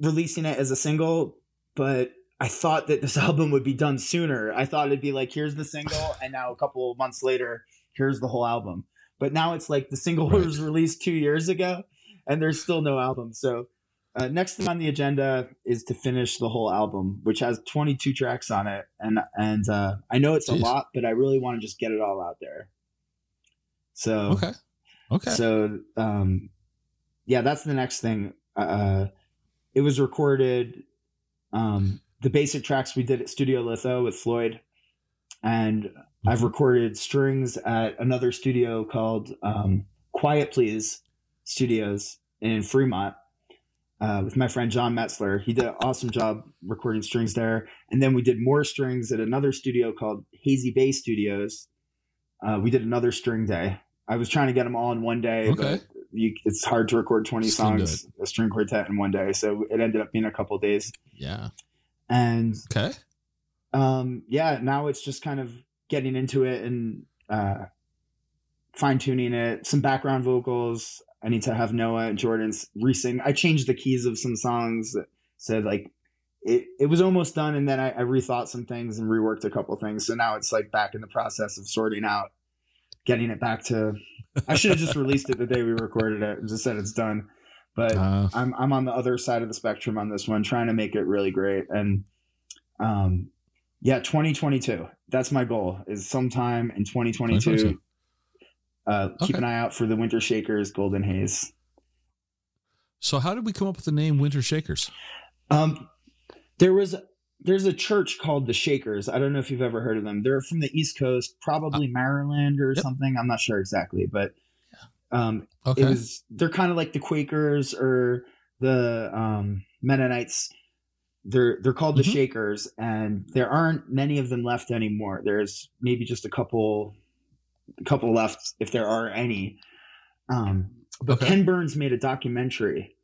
releasing it as a single, but I thought that this album would be done sooner. I thought it'd be like, here's the single, and now a couple of months later, here's the whole album. But now it's like the single Right. was released two years ago, and there's still no album. So uh, next thing on the agenda is to finish the whole album, which has 22 tracks on it, and and uh, I know it's Jeez. a lot, but I really want to just get it all out there. So Okay. Okay. so um, yeah, that's the next thing. Uh, it was recorded. Um, the basic tracks we did at Studio Litho with Floyd, and I've Mhm. recorded strings at another studio called um, Quiet Please Studios in Fremont uh, with my friend John Metzler. He did an awesome job recording strings there. And then we did more strings at another studio called Hazy Bay Studios. Uh, we did another string day. I was trying to get them all in one day, Okay. but you, it's hard to record 20 Just songs, a string quartet in one day. So it ended up being a couple days. yeah. And Okay. um yeah now it's just kind of getting into it and uh fine tuning it some background vocals i need to have noah and jordan's re-sing i changed the keys of some songs that said like it, it was almost done and then I, I rethought some things and reworked a couple things so now it's like back in the process of sorting out getting it back to i should have just released it the day we recorded it and just said it's done but Uh, I'm I'm on the other side of the spectrum on this one, trying to make it really great. And um, yeah, 2022. That's my goal. Is sometime in 2022. 2022. Uh, keep Okay. an eye out for the Winter Shakers Golden Haze. so how did we come up with the name Winter Shakers? Um, there was there's a church called the Shakers. I don't know if you've ever heard of them. They're from the East Coast, probably Maryland or Uh, Yep. something. I'm not sure exactly, but um, Okay. it was they're kind of like the Quakers or the um, Mennonites. They're they're called the Mhm. Shakers, and there aren't many of them left anymore. There's maybe just a couple, a couple left if there are any. Um, but Okay. Ken Burns made a documentary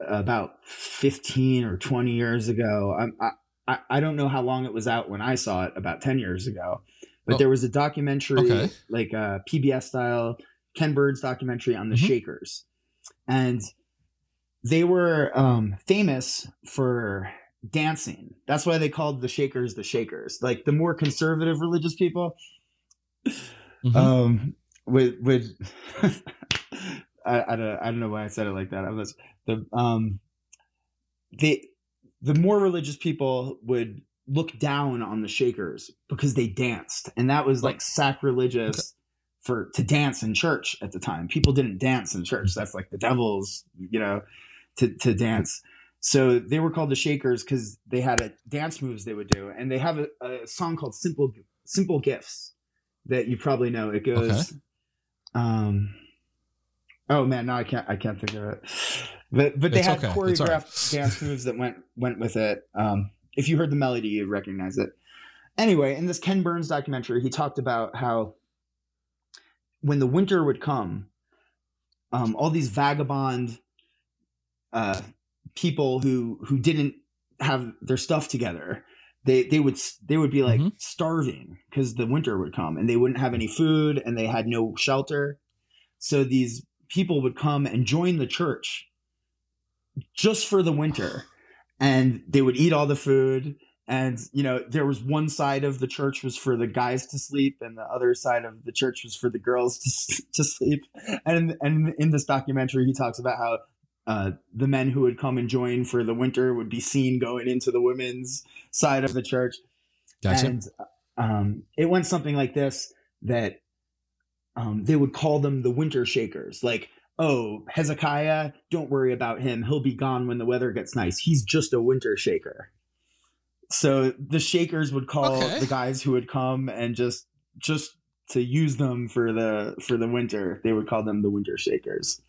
about 15 or 20 years ago. I'm- I, I I don't know how long it was out when I saw it about 10 years ago, but Oh. there was a documentary Okay. like a PBS style Ken Burns documentary on the Mhm. Shakers, and they were um, famous for dancing. That's why they called the Shakers the Shakers. Like the more conservative religious people Mhm. um with with I, I don't I don't know why I said it like that. I was the um the the more religious people would look down on the shakers because they danced and that was like sacrilegious for to dance in church at the time. People didn't dance in church. That's like the devil's, you know, to to dance. So they were called the Shakers because they had a dance moves they would do, and they have a, a song called "Simple Simple Gifts" that you probably know. It goes, um, oh man, now I can't I can't think of it. But but they It's had okay. All right. choreographed dance moves that went went with it. Um, if you heard the melody, you'd recognize it. Anyway, in this Ken Burns documentary, he talked about how when the winter would come, um, all these vagabond uh, people who who didn't have their stuff together, they they would they would be like Mhm. starving because the winter would come and they wouldn't have any food and they had no shelter. So these people would come and join the church just for the winter, and they would eat all the food. And you know, there was one side of the church was for the guys to sleep, and the other side of the church was for the girls to to sleep. And and in this documentary, he talks about how uh, the men who would come and join for the winter would be seen going into the women's side of the church. Gotcha. And um, it went something like this that um, they would call them the winter shakers. Like, oh, Hezekiah, don't worry about him. He'll be gone when the weather gets nice. He's just a winter shaker. So the shakers would call Okay. the guys who would come and just just to use them for the for the winter. They would call them the winter shakers.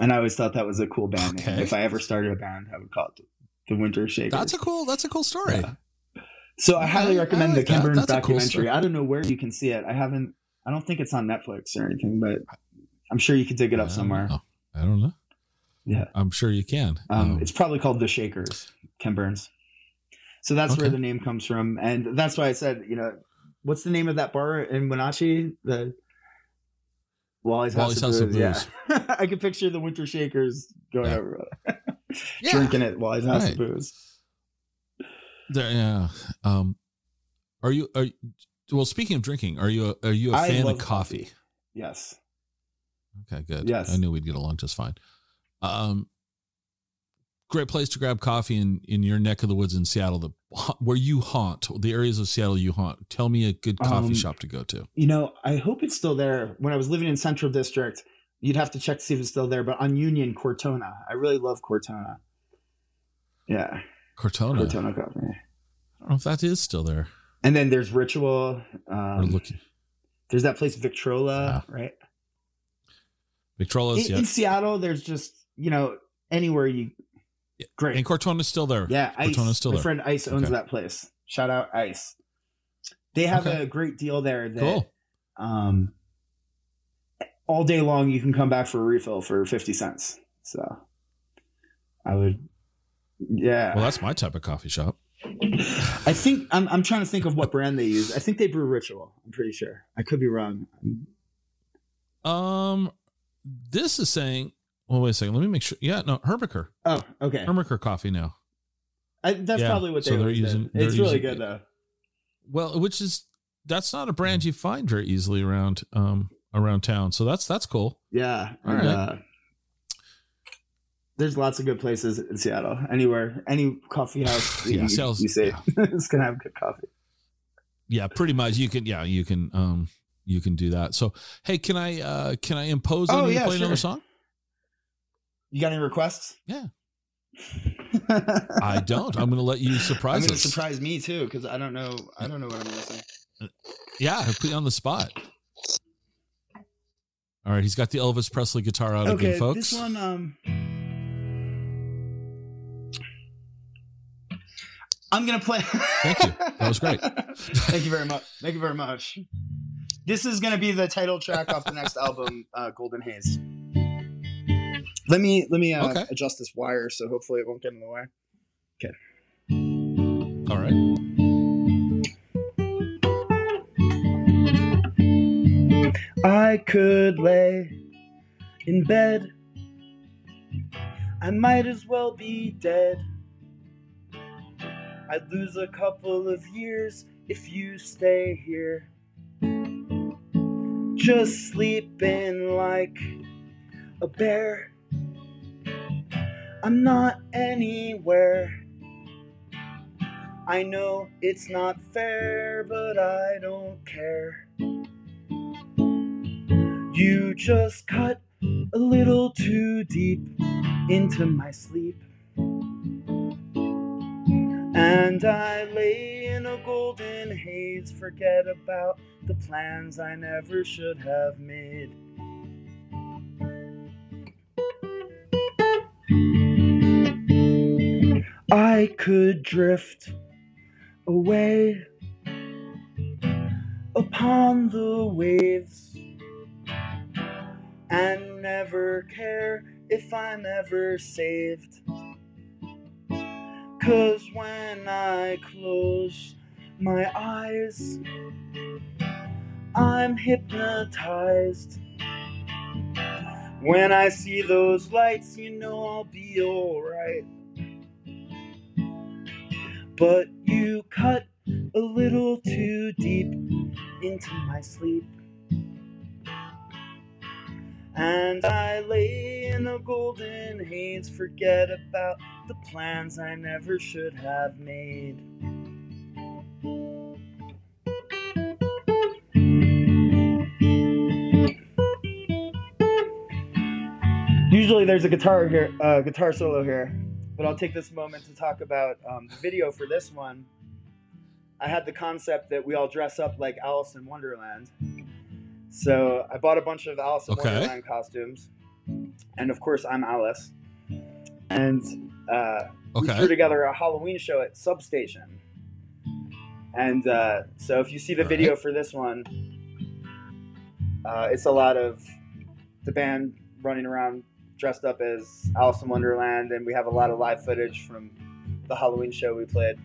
And I always thought that was a cool band name. Okay. If I ever started a band, I would call it the Winter Shakers. that's a cool. That's a cool story. Yeah. So I highly I recommend like the Ken. Burns a cool documentary. I don't know where you can see it. I haven't. I don't think it's on Netflix or anything, but I'm sure you could dig it up don't somewhere. know. I don't know. Yeah, I'm sure you can. um, Um, it's probably called The Shakers, Ken Burns. So that's where the name comes from, and that's why I said, you know, what's the name of that bar in Wenatchee? The Wally's House, Wally's of House of Booze. Yeah, I could picture the Winter Shakers going Yeah. over, yeah. drinking at Wally's House Right. of Booze. There, yeah. Um, are you? Are well? Speaking of drinking, are you? A, are you a I fan of coffee? Yes. Okay, good. Yes. I knew we'd get along just fine. Um, great place to grab coffee in in your neck of the woods in Seattle. The where you haunt, the areas of Seattle you haunt. Tell me a good coffee Um, shop to go to. You know, I hope it's still there. When I was living in Central District, you'd have to check to see if it's still there. But on Union, Cortona, I really love Cortona. Yeah, Cortona. Cortona coffee. I don't know if that is still there. And then there's Ritual. We're Um, looking. there's that place Victrola, right? Victrola's, In, yeah. in Seattle, there's just you know anywhere you. Great. And Cortona's still there. Yeah, Ice. Cortona's still my there. friend Ice owns Okay. that place. Shout out Ice. They have Okay. a great deal there that Cool. um all day long you can come back for a refill for 50 cents. So I would yeah. Well, that's my type of coffee shop. I think I'm I'm trying to think of what brand they use. I think they brew Ritual. I'm pretty sure. I could be wrong. Um, this is saying. Well, wait a second. Let me make sure. Yeah, no, Herkimer. Oh, okay. Herkimer coffee now. I, that's Yeah, probably what they so they're using- they're It's really good though. Well, which is that's not a brand you find very easily around um around town. So that's that's cool. Yeah. All right. uh, there's lots of good places in Seattle. Anywhere, any coffee house Yeah, you, Seattle's- you say yeah. it's gonna have good coffee. Yeah, pretty much. You can. Yeah, you can. Um, you can do that. So, hey, can I uh can I impose on Oh, you to yeah, play another song? You got any requests? Yeah. I don't. I'm going to let you I'm surprise gonna us. surprise me too because I don't know. I don't know what I'm missing. Yeah, put you on the spot. All right, he's got the Elvis Presley guitar out Okay, again, folks. this one. Um, I'm gonna play. Thank you. That was great. Thank you very much. Thank you very much. This is gonna be the title track off the next album, uh, Golden Haze. Let me let me uh, Okay. adjust this wire so hopefully it won't get in the way. Okay. All right. I could lay in bed. I might as well be dead. I'd lose a couple of years if you stay here. Just sleeping like a bear. I'm not anywhere. I know it's not fair, but I don't care. You just cut a little too deep into my sleep. And I lay in a golden haze, forget about the plans I never should have made. I could drift away upon the waves and never care if I'm ever saved. Cause when I close my eyes, I'm hypnotized. When I see those lights, you know I'll be alright. But you cut a little too deep into my sleep. And I lay in a golden haze, forget about the plans I never should have made. Usually there's a guitar here, uh, guitar solo here, but I'll take this moment to talk about um, the video for this one. I had the concept that we all dress up like Alice in Wonderland. So I bought a bunch of Alice in Okay. Wonderland costumes, and of course I'm Alice. And uh, we threw together a Halloween show at Substation. And uh, so if you see the All video right. for this one, uh, it's a lot of the band running around dressed up as Alice in Wonderland, and we have a lot of live footage from the Halloween show we played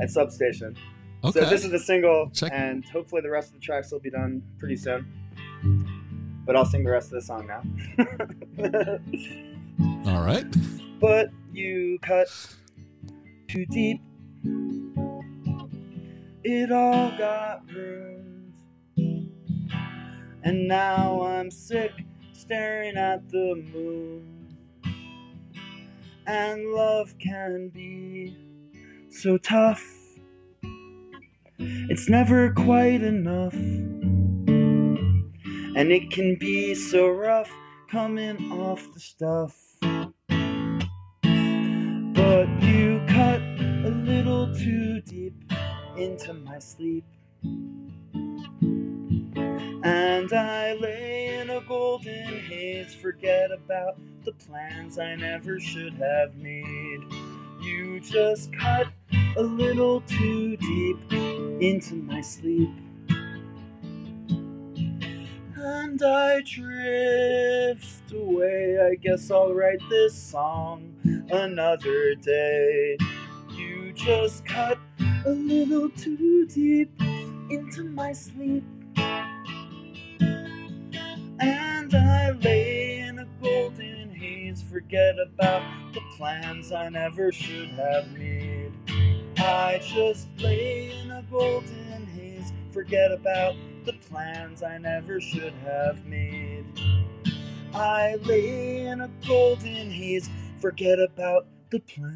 at Substation. Okay. So this is the single, Check- and hopefully the rest of the tracks will be done pretty soon. But I'll sing the rest of the song now. All right. but you cut too deep. It all got ruined. And now I'm sick staring at the moon. and love can be so tough. It's never quite enough, and it can be so rough coming off the stuff. But you cut a little too deep into my sleep. And I lay in a golden haze, forget about the plans I never should have made. You just cut a little too deep into my sleep. And I drift away. I guess I'll write this song another day. You just cut a little too deep into my sleep. And I lay in a golden haze, forget about the plans I never should have made. I just lay in a golden haze, forget about the plans I never should have made. I lay in a golden haze, forget about the plans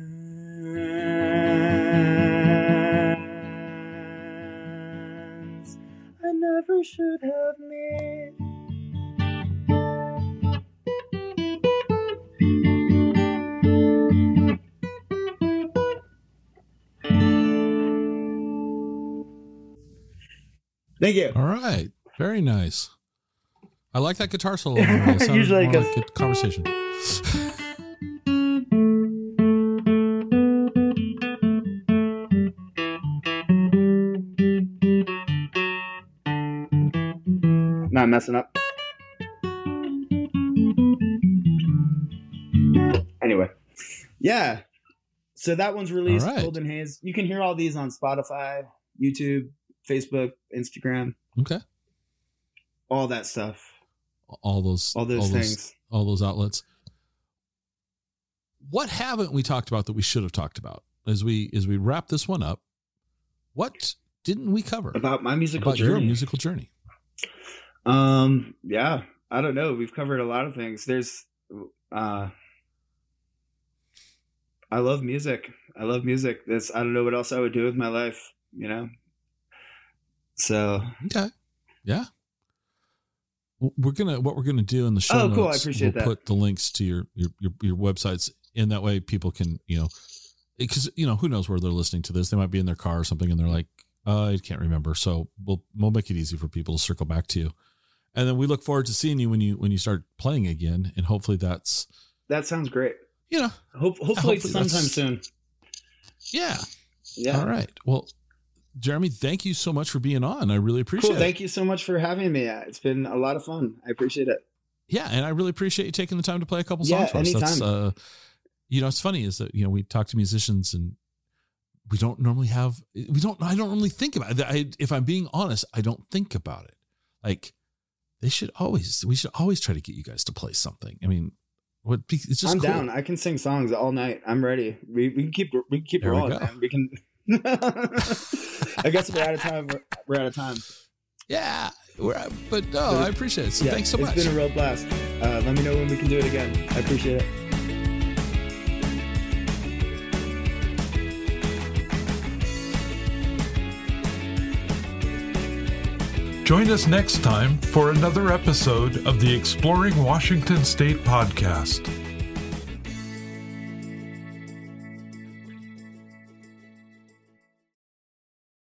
I never should have made. Thank you. All right. Very nice. I like that guitar solo. Usually like good conversation. Not messing up. Anyway, yeah. So that one's released. Right. Golden Haze. You can hear all these on Spotify, YouTube, Facebook, Instagram, Okay. all that stuff, All those all those things. all those outlets. What haven't we talked about that we should have talked about as we as we wrap this one up? What didn't we cover about my musical about your journey. musical journey? Um, yeah, I don't know. We've covered a lot of things. There's, uh, I love music. I love music. That's I don't know what else I would do with my life. You know. So Okay. Yeah. We're gonna what we're gonna do in the show Oh, notes. cool. I appreciate we'll that. Put the links to your your your, your websites in that way people can you know because you know who knows where they're listening to this. They might be in their car or something and they're like, uh, I can't remember. So we'll we'll make it easy for people to circle back to you. And then we look forward to seeing you when you when you start playing again. And hopefully that's that sounds great. you know Hope, hopefully, Hopefully sometime soon. yeah. Yeah. All right. Well, Jeremy, thank you so much for being on. I really appreciate Cool. it. Thank you so much for having me. Uh, It's been a lot of fun. I appreciate it. Yeah, and I really appreciate you taking the time to play a couple Yeah, songs for us. That's anytime. uh you know, it's funny is that, you know, we talk to musicians and we don't normally have we don't I don't normally think about it. I, if I'm being honest, I don't think about it. Like they should always we should always try to get you guys to play something. I mean, what it's just I'm cool. down. I can sing songs all night. I'm ready. We, we can keep we can keep There we rolling. man. We can. I guess we're out of time. We're, we're out of time. Yeah. We're, but no, I appreciate it. So Yeah, thanks so much. It's been a real blast. Uh, let me know when we can do it again. I appreciate it. Join us next time for another episode of the Exploring Washington State podcast.